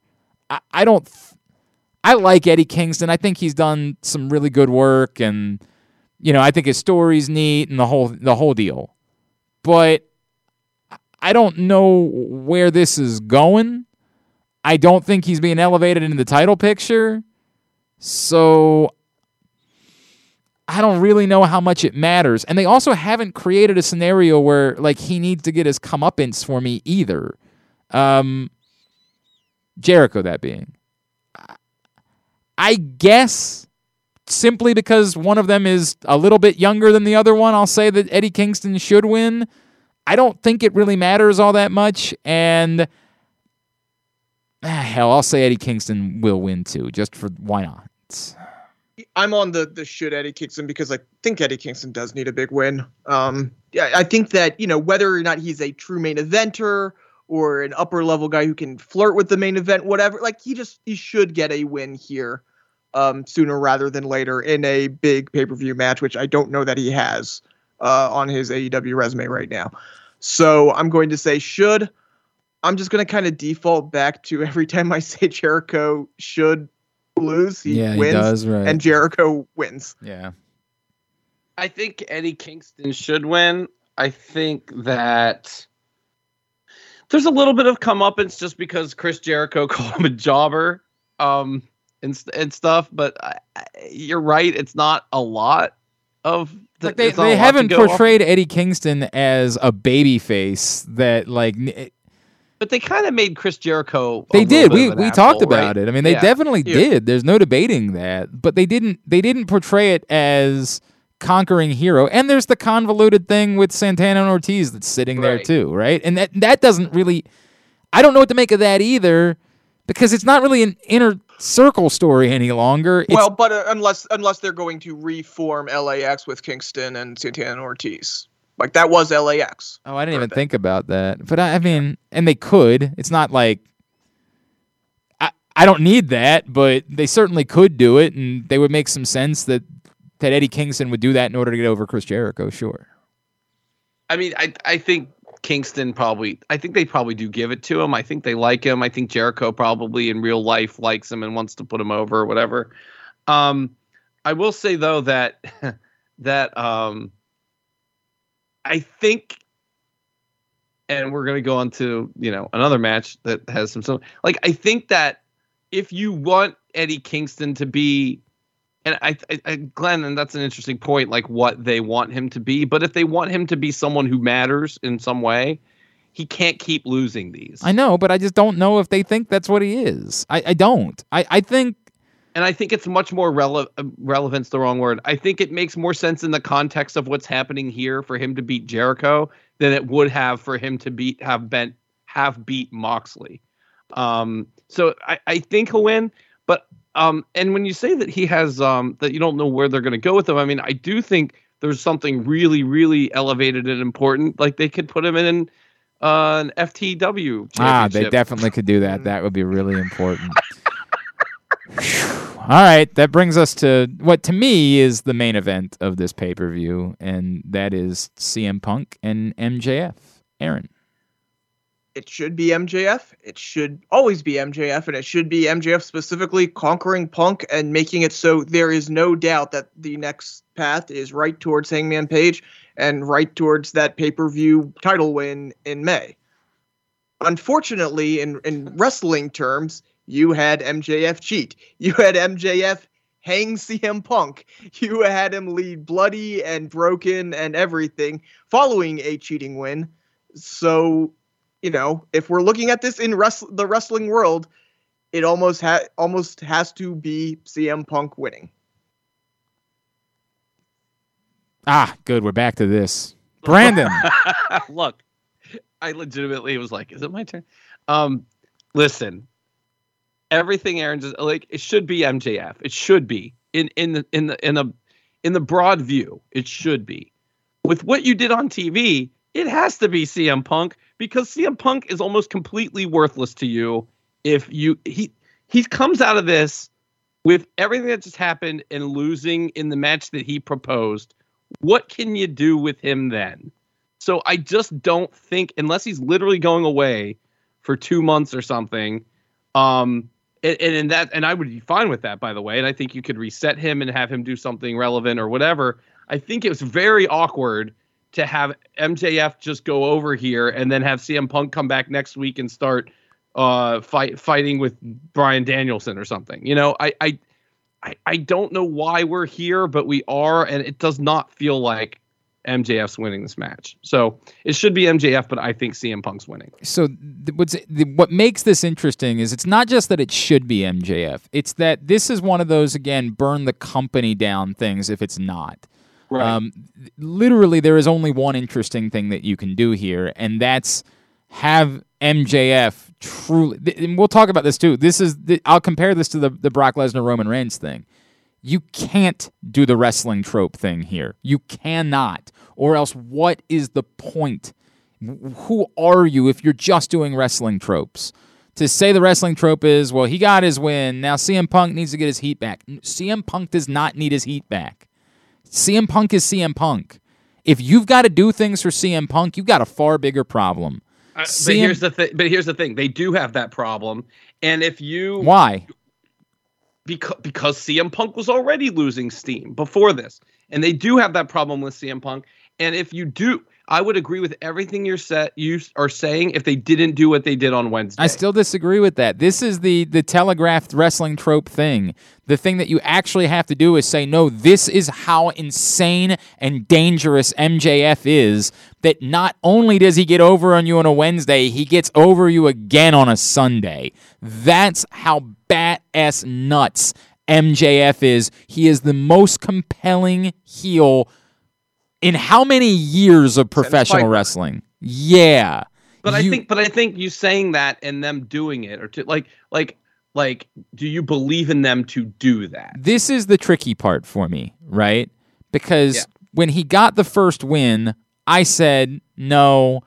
I, I don't. th- I like Eddie Kingston. I think he's done some really good work, and you know, I think his story's neat and the whole the whole deal. But I don't know where this is going. I don't think he's being elevated into the title picture. So I don't really know how much it matters. And they also haven't created a scenario where like he needs to get his comeuppance for me either. Um Jericho that being. I guess simply because one of them is a little bit younger than the other one, I'll say that Eddie Kingston should win. I don't think it really matters all that much. And ah, hell, I'll say Eddie Kingston will win too, just for why not? I'm on the the should Eddie Kingston because I think Eddie Kingston does need a big win. Um, yeah, I think that you know whether or not he's a true main eventer or an upper level guy who can flirt with the main event, whatever. Like he just he should get a win here, um, sooner rather than later in a big pay per view match, which I don't know that he has uh, on his AEW resume right now. So I'm going to say should. I'm just going to kind of default back to every time I say Jericho should lose, he wins right. and Jericho wins. yeah. I think Eddie Kingston should win. I think that there's a little bit of comeuppance just because Chris Jericho called him a jobber, um, and and stuff. But I, I, you're right; it's not a lot of. th- Like they, it's not a they haven't go off. portrayed Eddie Kingston as a baby face that like n- but they kind of made Chris Jericho. They did. We we talked about right? it. I mean, they Yeah. definitely Yeah. did. There's no debating that. But they didn't. They didn't portray it as conquering hero. And there's the convoluted thing with Santana and Ortiz that's sitting there too, right? And that that doesn't really. I don't know what to make of that either, because it's not really an inner circle story any longer. It's, well, but uh, unless unless they're going to reform LAX with Kingston and Santana and Ortiz, like that was LAX. Oh, I didn't even think about that. But I, I mean, and they could. It's not like I I don't need that, but they certainly could do it, and they would make some sense that that Eddie Kingston would do that in order to get over Chris Jericho. Sure. I mean, I I think Kingston probably. I think they probably do give it to him. I think they like him. I think Jericho probably in real life likes him and wants to put him over or whatever. Um, I will say though that that um, I think, and we're gonna go on to you know another match that has some some like I think that if you want Eddie Kingston to be and I, I, I Glenn, and that's an interesting point, like what they want him to be. But if they want him to be someone who matters in some way, he can't keep losing these. I know, but I just don't know if they think that's what he is. I, I don't. I, I think and I think it's much more rele- uh, relevance the wrong word. I think it makes more sense in the context of what's happening here for him to beat Jericho than it would have for him to beat have been have beat Moxley. Um, so I, I think he'll win, but um, and when you say that he has um that you don't know where they're going to go with him, I mean I do think there's something really really elevated and important. Like they could put him in uh, an FTW. ah, they definitely could do that. That would be really important. All right, that brings us to what to me is the main event of this pay per view, and that is CM Punk and MJF. Aaron. It should be MJF. It should always be MJF, and it should be MJF specifically conquering Punk and making it so there is no doubt that the next path is right towards Hangman Page. and right towards that pay per view title win in May. Unfortunately, in, in wrestling terms, you had MJF cheat. You had MJF hang CM Punk. You had him lead bloody and broken and everything following a cheating win. So, you know, if we're looking at this in wrest- the wrestling world, it almost ha- almost has to be CM Punk winning. Ah, good. We're back to this. Brandon. Look, I legitimately was like, "Is it my turn?" Um, listen, everything Aaron just like it should be MJF. It should be in in the in the in a in the broad view. It should be. With what you did on TV, it has to be CM Punk because CM Punk is almost completely worthless to you if you he he comes out of this with everything that just happened and losing in the match that he proposed. What can you do with him then? So I just don't think unless he's literally going away for two months or something. Um, and, and that, and I would be fine with that, by the way. And I think you could reset him and have him do something relevant or whatever. I think it was very awkward to have MJF just go over here and then have CM Punk come back next week and start uh fight fighting with Bryan Danielson or something. You know, I I, I don't know why we're here, but we are, and it does not feel like MJF's winning this match. So it should be MJF, but I think CM Punk's winning. so th- what's the, what makes this interesting is it's not just that it should be MJF. It's that this is one of those again burn the company down things if it's not. Um, literally, there is only one interesting thing that you can do here, and that's have MJF truly. th- and we'll talk about this too. This is the, I'll compare this to the the Brock Lesnar Roman Reigns thing. You can't do the wrestling trope thing here. You cannot, or else what is the point? Who are you if you're just doing wrestling tropes? To say the wrestling trope is, well, he got his win. Now CM Punk needs to get his heat back. CM Punk does not need his heat back. CM Punk is CM Punk. If you've got to do things for CM Punk, you've got a far bigger problem. Uh, but here's the thing. But here's the thing. They do have that problem, and if you Why? because because CM Punk was already losing steam before this, and they do have that problem with CM Punk. And if you do, I would agree with everything you're set you are saying. If they didn't do what they did on Wednesday, I still disagree with that. This is the the telegraphed wrestling trope thing. The thing that you actually have to do is say, no, this is how insane and dangerous MJF is. That not only does he get over on you on a Wednesday, he gets over you again on a Sunday. That's how bat ass nuts MJF is. He is the most compelling heel in how many years of professional wrestling? Yeah. But I think, but I think you saying that and them doing it, or to like, like, like, do you believe in them to do that? this is the tricky part for me, right? Because Yeah. when he got the first win, I said, no,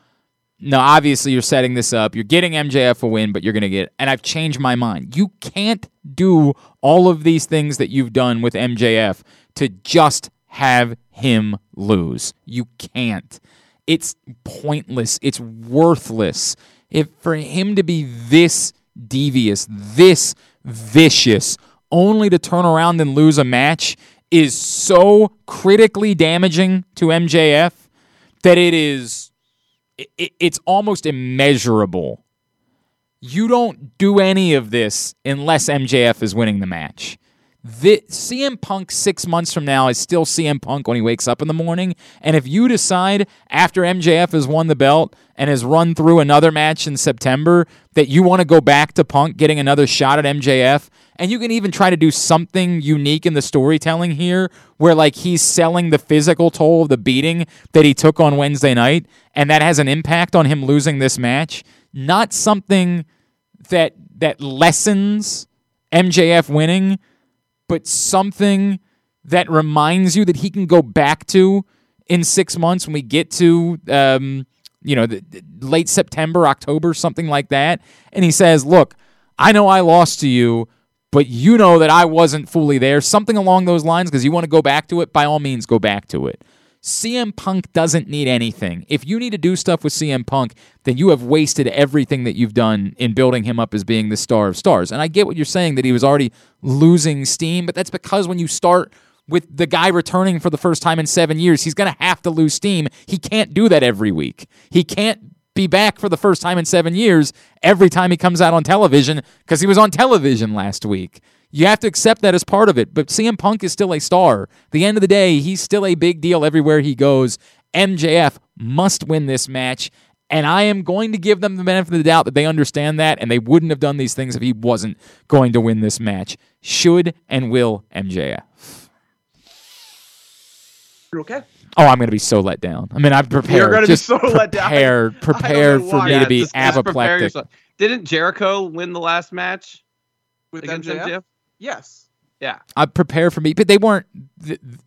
no, obviously you're setting this up. You're getting MJF a win, but you're going to get, and I've changed my mind. You can't do all of these things that you've done with MJF to just have him lose. You can't. It's pointless. It's worthless. If for him to be this devious, this vicious, only to turn around and lose a match is so critically damaging to MJF that it is it, it's almost immeasurable. You don't do any of this unless MJF is winning the match. The, CM Punk six months from now is still CM Punk when he wakes up in the morning. And if you decide after MJF has won the belt and has run through another match in September that you want to go back to Punk getting another shot at MJF, and you can even try to do something unique in the storytelling here where like he's selling the physical toll of the beating that he took on Wednesday night, and that has an impact on him losing this match, not something that that lessens MJF winning but something that reminds you that he can go back to in six months when we get to um, you know the, the late September, October, something like that, and he says, "Look, I know I lost to you." But you know that I wasn't fully there. Something along those lines, because you want to go back to it, by all means, go back to it. CM Punk doesn't need anything. If you need to do stuff with CM Punk, then you have wasted everything that you've done in building him up as being the star of stars. And I get what you're saying that he was already losing steam, but that's because when you start with the guy returning for the first time in seven years. He's going to have to lose steam. He can't do that every week. He can't be back for the first time in seven years every time he comes out on television because he was on television last week. You have to accept that as part of it. But CM Punk is still a star. At the end of the day, he's still a big deal everywhere he goes. MJF must win this match. And I am going to give them the benefit of the doubt that they understand that and they wouldn't have done these things if he wasn't going to win this match. Should and will MJF. You okay? Oh, I'm going to be so let down. I mean, I'm prepared. You're gonna be just so let down. prepared, I don't prepared for me Yeah, to be just- just apoplectic. yourself. Didn't Jericho win the last match With against MJF? MJF? Yes. Yeah. I prepare for me, but they weren't.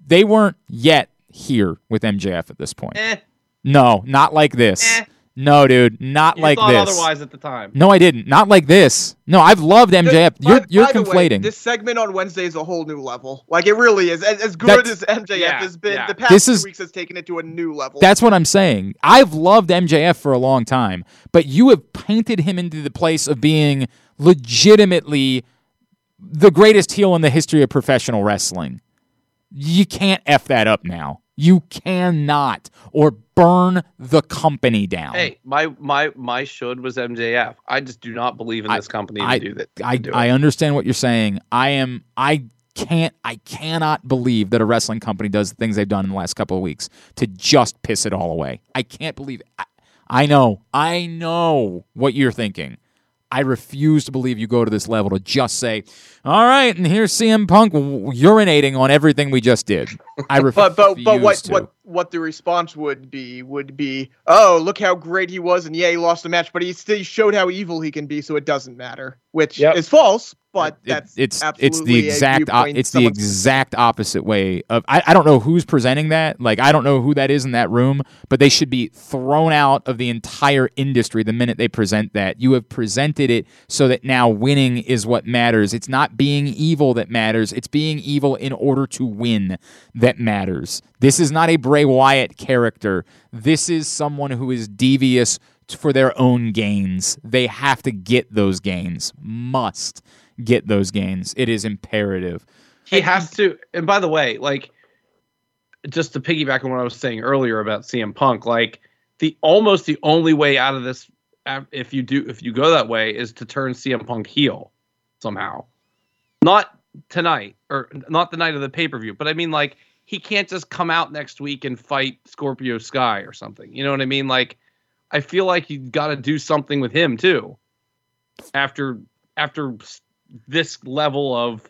They weren't yet here with MJF at this point. Eh, No, not like this. Eh. No, dude, not you like thought this. otherwise at the time. No, I didn't. Not like this. No, I've loved MJF. By- You're by you're the way, conflating. this segment on Wednesday is a whole new level. Like it really is. As, as good That's- as MJF Yeah, has been, yeah. the past This two is- weeks has taken it to a new level. That's what I'm saying. I've loved MJF for a long time, but you have painted him into the place of being legitimately the greatest heel in the history of professional wrestling. You can't F that up now. You cannot, or burn the company down. Hey, my my my should was MJF. I just do not believe in I- this company I- to do that. I, do. I understand what you're saying. I am I can't I cannot believe that a wrestling company does the things they've done in the last couple of weeks to just piss it all away. I can't believe it. I, I know. I know what you're thinking. I refuse to believe you go to this level to just say, "All right, and here's CM Punk urinating on everything we just did." I refuse. but but but what to. what what the response would be would be, oh look how great he was, and yeah he lost the match, but he still showed how evil he can be, so it doesn't matter, which Yep. is false. But It- it's absolutely it's the exact o- it's the exact opposite way of I, I don't know who's presenting that. Like I don't know who that is in that room but they should be thrown out of the entire industry the minute they present that. You have presented it so that now winning is what matters. It's not being evil that matters. It's being evil in order to win that matters. This is not a Bray Wyatt character. This is someone who is devious for their own gains. They have to get those gains. Must get those gains. It is imperative. he has to. And by the way, like just to piggyback on what I was saying earlier about CM Punk, like the almost the only way out of this, uh, if you do if you go that way, is to turn CM Punk heel somehow. Not tonight or not the night of the pay per view, but I mean like he can't just come out next week and fight Scorpio Sky or something. You know what I mean? Like I feel like you got to do something with him too. After after this level of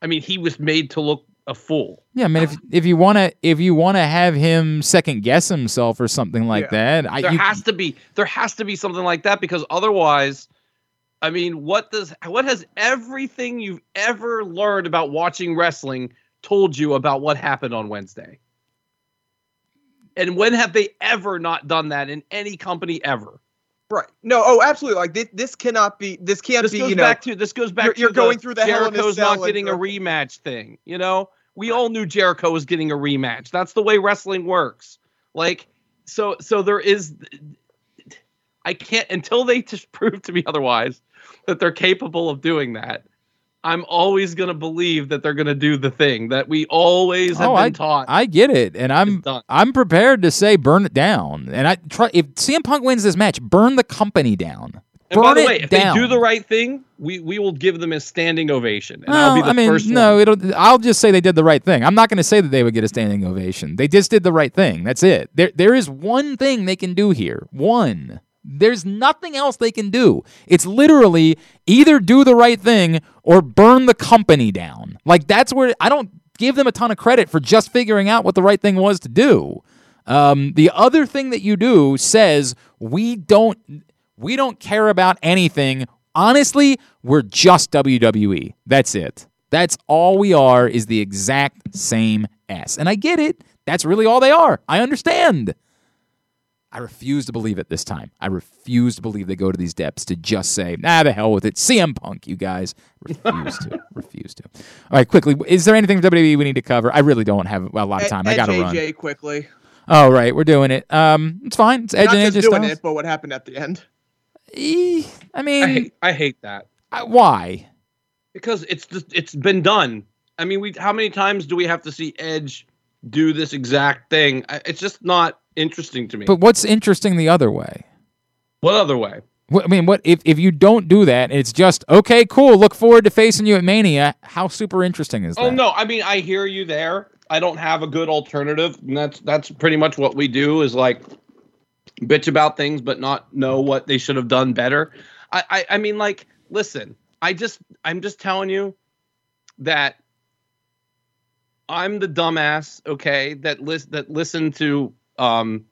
I mean, he was made to look a fool. Yeah, I mean, if if you want to if you want to have him second guess himself or something like that, I, There you, has to be there has to be something like that because otherwise, I mean, what does what has everything you've ever learned about watching wrestling told you about what happened on Wednesday? And when have they ever not done that in any company ever? Right. No, oh absolutely. Like this, this cannot be. This can't This be. goes You know, back to this goes back you're- to you're the going through the Hell in a Jericho's not getting a rematch thing. You know, we all knew Jericho was getting a rematch. That's the way wrestling works. Like so so there is I can't until they just prove to me otherwise that they're capable of doing that. I'm always going to believe that they're going to do the thing that we always have Oh, been I- taught. I get it, and I'm I'm prepared to say burn it down. And I try if CM Punk wins this match, burn the company down. and burn by the it way, if down. they do the right thing, we, we will give them a standing ovation. And I'll be the I mean, first no, one. it'll. I'll just say they did the right thing. I'm not going to say that they would get a standing ovation. They just did the right thing. That's it. There, there is one thing they can do here. One. There's nothing else they can do. It's literally either do the right thing or burn the company down. Like that's where I don't give them a ton of credit for just figuring out what the right thing was to do. Um, the other thing that you do says we don't we don't care about anything. Honestly, we're just WWE. That's it. That's all we are is the exact same S. And I get it. That's really all they are. I understand. I refuse to believe it this time. I refuse to believe they go to these depths to just say, nah, the hell with it. CM Punk, you guys. Refuse to. refuse to. All right, quickly. Is there anything for WWE we need to cover? I really don't have a lot of time. I got to run. AJ quickly. Oh, right. We're doing it. Um, It's fine. It's Edge Not and just AJ doing Styles. it, but what happened at the end. I mean, I hate, I hate that I- why? because it's just, it's been done. I mean, we how many times do we have to see Edge do this exact thing? It's just not interesting to me. But what's interesting the other way? what other way? What- I mean, what if if you don't do that? It's just okay, cool. Look forward to facing you at Mania. How super interesting is oh, that? Oh no, I mean I hear you there. I don't have a good alternative. And that's that's pretty much what we do is like bitch about things but not know what they should have done better. I I, I mean like listen, I just I'm just telling you that I'm the dumbass, okay, that list that listened to um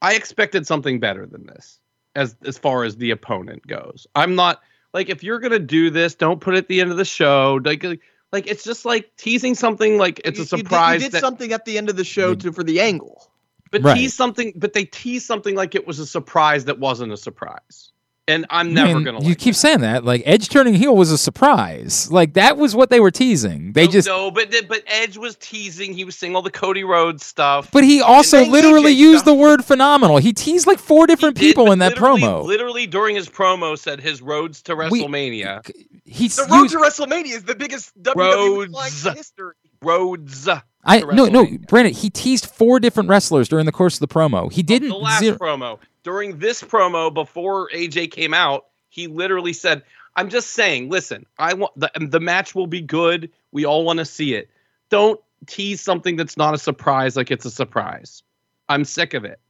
I expected something better than this as as far as the opponent goes. I'm not like if you're gonna do this, don't put it at the end of the show. Like like it's just like teasing something like it's You- a you did- surprise You did, that, something at the end of the show to for the angle. but Right. tease something but they tease something like it was a surprise that wasn't a surprise. And I'm I never mean, gonna You like keep saying that. Like Edge turning heel was a surprise. Like that was what they were teasing. They no, just. no, but but Edge was teasing. He was saying all the Cody Rhodes stuff. But he also literally AJ used stuff. the word phenomenal. He teased like four different did, people but in that promo. Literally during his promo said his roads to We- WrestleMania. He's The road used- to WrestleMania is the biggest WWE Roads. flag in history. roads. I no no Brandon. He teased four different wrestlers during the course of the promo. He didn't. the last zero- promo during this promo before AJ came out, he literally said, "I'm just saying, listen, I want the the match will be good. We all want to see it. Don't tease something that's not a surprise like it's a surprise. I'm sick of it.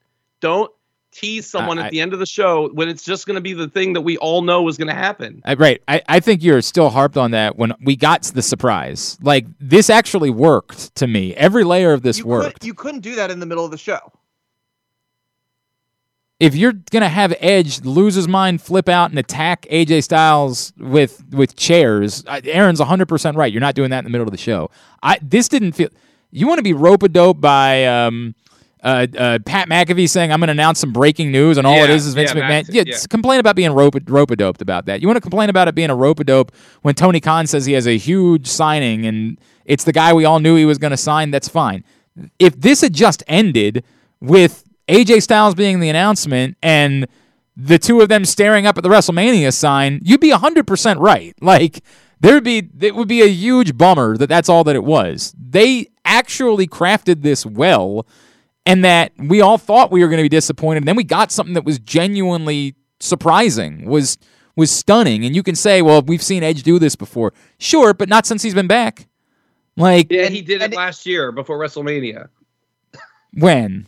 Don't tease someone I- at the end of the show when it's just going to be the thing that we all know is going to happen. I, right. I, I think you're still harped on that when we got to the surprise. Like this actually worked to me. Every layer of this You, worked. could, you couldn't do that in the middle of the show. if you're gonna have Edge lose his mind, flip out, and attack AJ Styles with with chairs, Aaron's 100 percent right. You're not doing that in the middle of the show. I this didn't feel. You want to be rope a dope by um, uh, uh, Pat McAfee saying I'm going to announce some breaking news, and all it Yeah, is is Vince yeah, McMahon. Yeah, yeah. complain about being rope a doped about that. You want to complain about it being a rope a dope when Tony Khan says he has a huge signing and it's the guy we all knew he was going to sign. That's fine. If this had just ended with AJ Styles being the announcement and the two of them staring up at the WrestleMania sign, you'd be 100% right. Like there would be it would be a huge bummer that that's all that it was. They actually crafted this well and that we all thought we were going to be disappointed and then we got something that was genuinely surprising. Was was stunning and you can say, "Well, we've seen Edge do this before." Sure, but not since he's been back. Like Yeah, And- he did it and- last year before WrestleMania. when?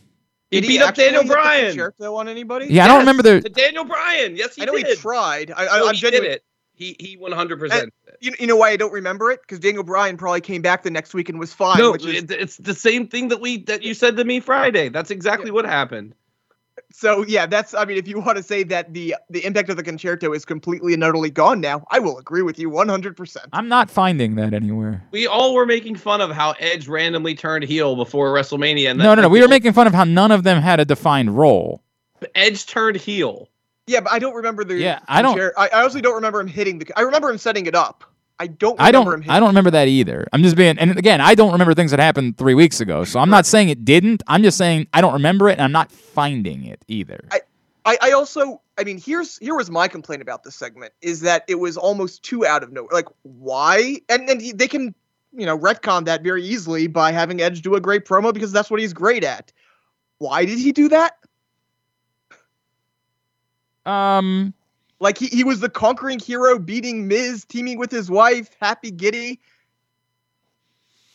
He Did beat up Daniel hit the Bryan. Con-Chair-To on anybody? Yeah, I don't remember the to Daniel Bryan. Yes, he I know did. he tried. I, I, No, I'm he did it. He he 100. percent You, you know why I don't remember it? Because Daniel Bryan probably came back the next week and was fine. No, which is, it, it's the same thing that we that you said to me Friday. That's exactly what happened. so yeah, that's. I mean, if you want to say that the the impact of the Con-Chair-To is completely and utterly gone now, I will agree with you 100. percent I'm not finding that anywhere. We all were making fun of how Edge randomly turned heel before WrestleMania. And No, no, no. We were making fun of how none of them had a defined role. Edge turned heel. Yeah, but I don't remember the. Yeah, I don't- concer- I, I honestly don't remember him hitting the. I remember him setting it up. I don't. Remember I don't. hitting I don't remember that either. I'm just being. And again, I don't remember things that happened three weeks ago. So I'm not saying it didn't. I'm just saying I don't remember it, and I'm not finding it either. I- I, I also I mean here's here was my complaint about this segment is that it was almost too out of nowhere. Like why? And and he, they can you know retcon that very easily by having Edge do a great promo because that's what he's great at. Why did he do that? um. Like he, he was the conquering hero beating Miz, teaming with his wife, happy giddy.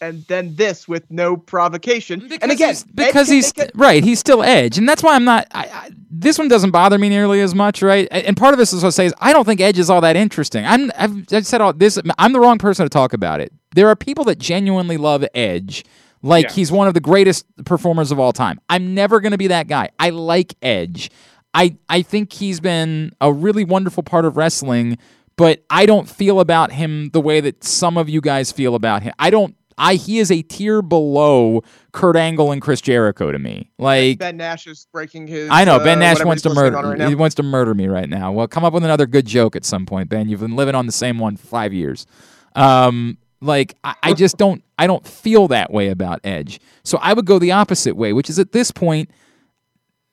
And then this with no provocation. Because and again, he's, because he's make it- right, he's still Edge, and that's why I'm not. I, I, this one doesn't bother me nearly as much, right? And part of this is what I say is I don't think Edge is all that interesting. I'm. I've, I've said all this. I'm the wrong person to talk about it. There are people that genuinely love Edge, like Yeah. he's one of the greatest performers of all time. I'm never going to be that guy. I like Edge. I I think he's been a really wonderful part of wrestling, but I don't feel about him the way that some of you guys feel about him. I don't. I he is a tier below Kurt Angle and Chris Jericho to me. Like Ben Nash is breaking his. I know uh, Ben Nash whatever wants to murder. right he wants to murder me right now. Well, come up with another good joke at some point, Ben. You've been living on the same one for five years. Um, like I, I just don't. I don't feel that way about Edge. So I would go the opposite way, which is at this point.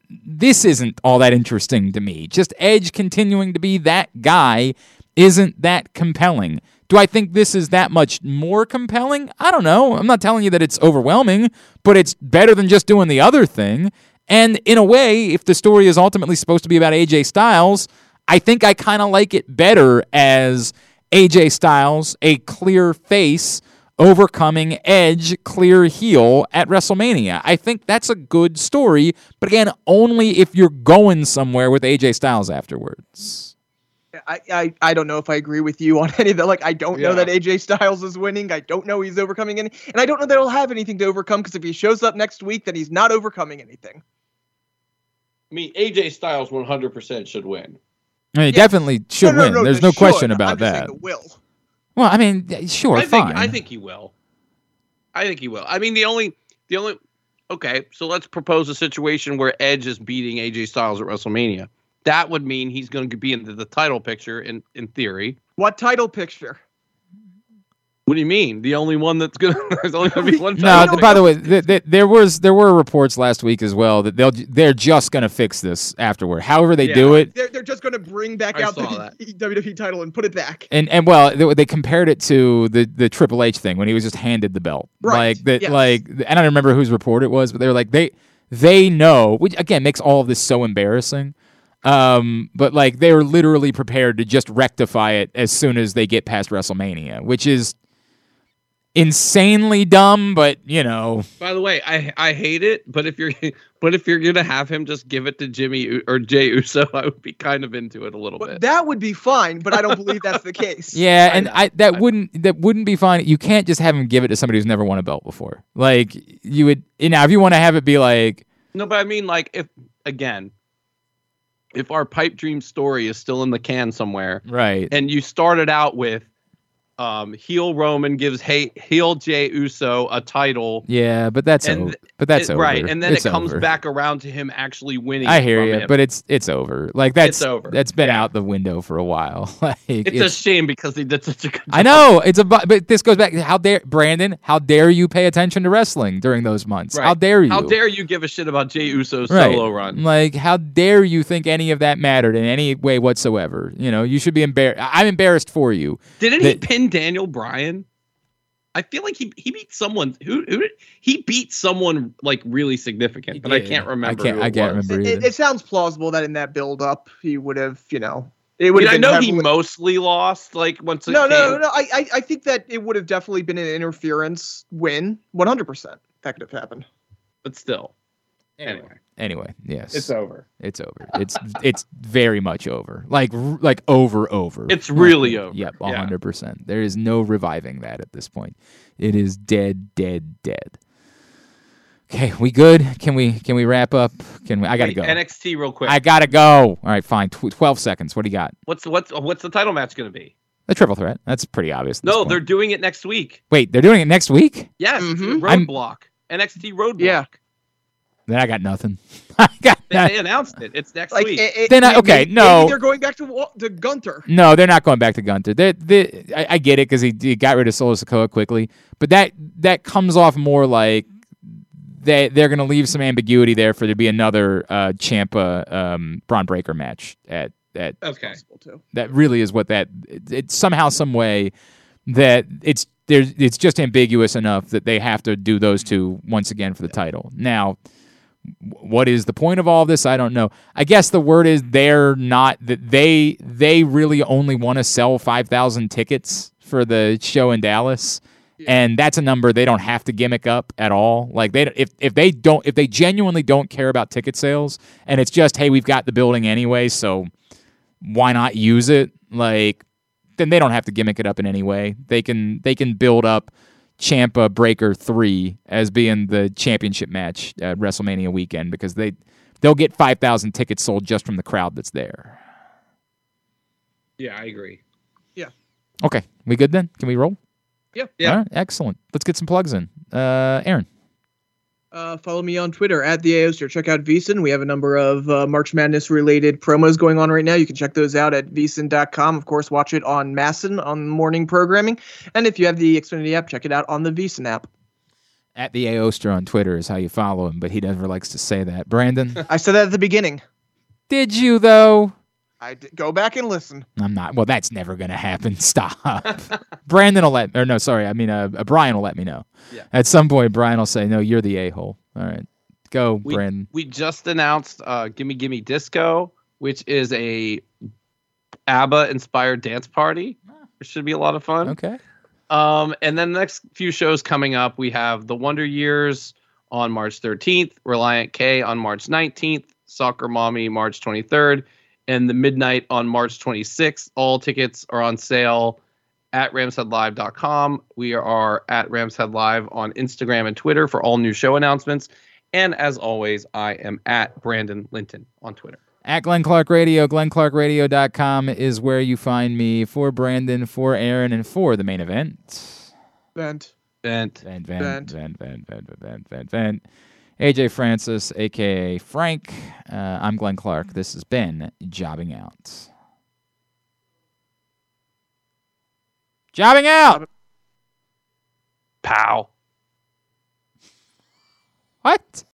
This isn't all that interesting to me. Just Edge continuing to be that guy isn't that compelling. Do I think this is that much more compelling? I don't know. I'm not telling you that it's overwhelming, but it's better than just doing the other thing. And in a way, if the story is ultimately supposed to be about AJ Styles, I think I kind of like it better as AJ Styles, a clear face, overcoming Edge, clear heel at WrestleMania. I think that's a good story, but again, only if you're going somewhere with AJ Styles afterwards. I, I, I don't know if I agree with you on any of that. Like, I don't know that AJ Styles is winning. I don't know he's overcoming any, and I don't know that he'll have anything to overcome because if he shows up next week, then he's not overcoming anything. I mean, AJ Styles 100% should win. I mean, he Yeah. definitely should No, no, win. no, There's the no question should. about I'm just saying that. The will. Well, I mean, sure, I think. I think he will. I think he will. I mean, the only the only okay. So let's propose a situation where Edge is beating AJ Styles at WrestleMania. That would mean he's going to be in the, the title picture in in theory. What title picture? What do you mean? The only one that's gonna there's only gonna be one. No, title by the way, th- th- there was there were reports last week as well that they'll they're just going to fix this afterward. However they do it, They're, they're just going to bring back I out the saw that. WWE title and put it back. and and well, they, they compared it to the the Triple H thing when he was just handed the belt, Right, like that, yes. like and I don't remember whose report it was, but they were like they they know, which again makes all of this so embarrassing. Um, but like they're literally prepared to just rectify it as soon as they get past WrestleMania, which is insanely dumb, but you know, By the way, I I hate it, but if you're but if you're gonna have him just give it to Jimmy U- or Jay Uso, I would be kind of into it a little But bit. that would be fine, but I don't believe that's the case. Yeah, and know, I that I wouldn't that wouldn't be fine. You can't just have him give it to somebody who's never won a belt before. Like you would you know, if you want to have it be like No, but I mean, like, if again, if our pipe dream story is still in the can somewhere, right. and you started out with um, heel Roman gives hey, heel Jay Uso a title, Yeah, but that's And over. But that's it- over. right, and then It's it comes over. back around to him actually winning. I hear you, him. but it's it's over. Like that's It's over. That's been Yeah. out the window for a while. like it's, it's, a shame because they did such a good. I know it's a bu- but this goes back. How dare Brandon? How dare you pay attention to wrestling during those months? How dare you? How dare you give a shit about Jay Uso's Right. solo run? Like, how dare you think any of that mattered in any way whatsoever? You know, you should be embarrassed. I'm embarrassed for you. Didn't he that- pin Daniel Bryan? I feel like he he beat someone who who he beat someone like really significant, but I can't I remember. can't- who I it can't was. remember. It, it, it sounds plausible that in that build up he would have, you know, it I, would mean, I been know he mostly lost. Like once it No, no, came- no. I, I, I think that it would have definitely been an interference win. One hundred percent. That could have happened. but still. Anyway, Anyway, yes, it's over. It's over. It's it's very much over. Like r- like over over. It's really over. Yep, hundred percent. There is no reviving that at this point. It is dead, dead, dead. Okay, we good? Can we can we wrap up? Can we? I gotta Wait, go. NXT real quick. I gotta go. All right, fine. Tw- Twelve seconds. What do you got? what's what's what's the title match going to be? The triple threat. That's pretty obvious. No, point. they're doing it next week. wait. They're doing it next week. Yes, Mhm. I'm- Roadblock. NXT Roadblock. Yeah. Then I got nothing. I got They, they announced it. It's next Like, week. it, it, Then I- okay, maybe no. they're going back to Wa- to Gunther. No, they're not going back to Gunther. They, they, I, I get it because he, he got rid of Solo Sikoa quickly, but that that comes off more like they they're going to leave some ambiguity there for there to be another uh, Ciampa um, Bron Breakker match at at okay. Too. that really is what that it, it's somehow some way that it's there's it's just ambiguous enough that they have to do those two once again for the title. Now, w- what is the point of all this? I don't know. I guess the word is they're not that they they really only want to sell 5,000 tickets for the show in Dallas. And that's a number they don't have to gimmick up at all. Like they, if if they don't, if they genuinely don't care about ticket sales, and it's just, hey, we've got the building anyway, so why not use it? Like, then they don't have to gimmick it up in any way. They can they can build up Ciampa Breakker three as being the championship match at WrestleMania weekend because they they'll get five thousand tickets sold just from the crowd that's there. Yeah, I agree. Yeah. Okay, we good then? Can we roll? Yeah. Yeah. All right, excellent. Let's get some plugs in. Uh, Aaron. Uh, follow me on Twitter at the Aoster. Check out VSiN. We have a number of uh, March Madness related promos going on right now. You can check those out at VSiN.com. Of course, watch it on MASN on morning programming. And if you have the Xfinity app, check it out on the VSiN app. At the Aoster on Twitter is how you follow him, but he never likes to say that. Brandon, I said that at the beginning. did you though? I d- go back and listen. I'm not. Well, that's never going to happen. Stop. Brandon will let. Or no, sorry. I mean, uh, uh, Brian will let me know. Yeah. At some point, Brian will say, "No, you're the a hole." All right, go, We, Brandon. we just announced uh, "Gimme Gimme Disco," which is a ABBA inspired dance party. It should be a lot of fun. Okay. Um, and then the next few shows coming up, we have the Wonder Years on March 13th, Relient K on March 19th, Soccer Mommy March 23rd, and the Midnight on March 26th. All tickets are on sale at ramsheadlive.com. We are at Ramshead Live on Instagram and Twitter for all new show announcements. And as always, I am at Brandon Linton on Twitter. At Glenn Clark Radio, glennclarkradio.com is where you find me for Brandon, for Aaron, and for the main event. Bent. Bent. Vent, vent, Vent. vent, vent, vent, vent, vent, vent. AJ Francis, aka Frank. Uh, I'm Glenn Clark. This has been Jobbing Out. Jobbing Out! Pow. What?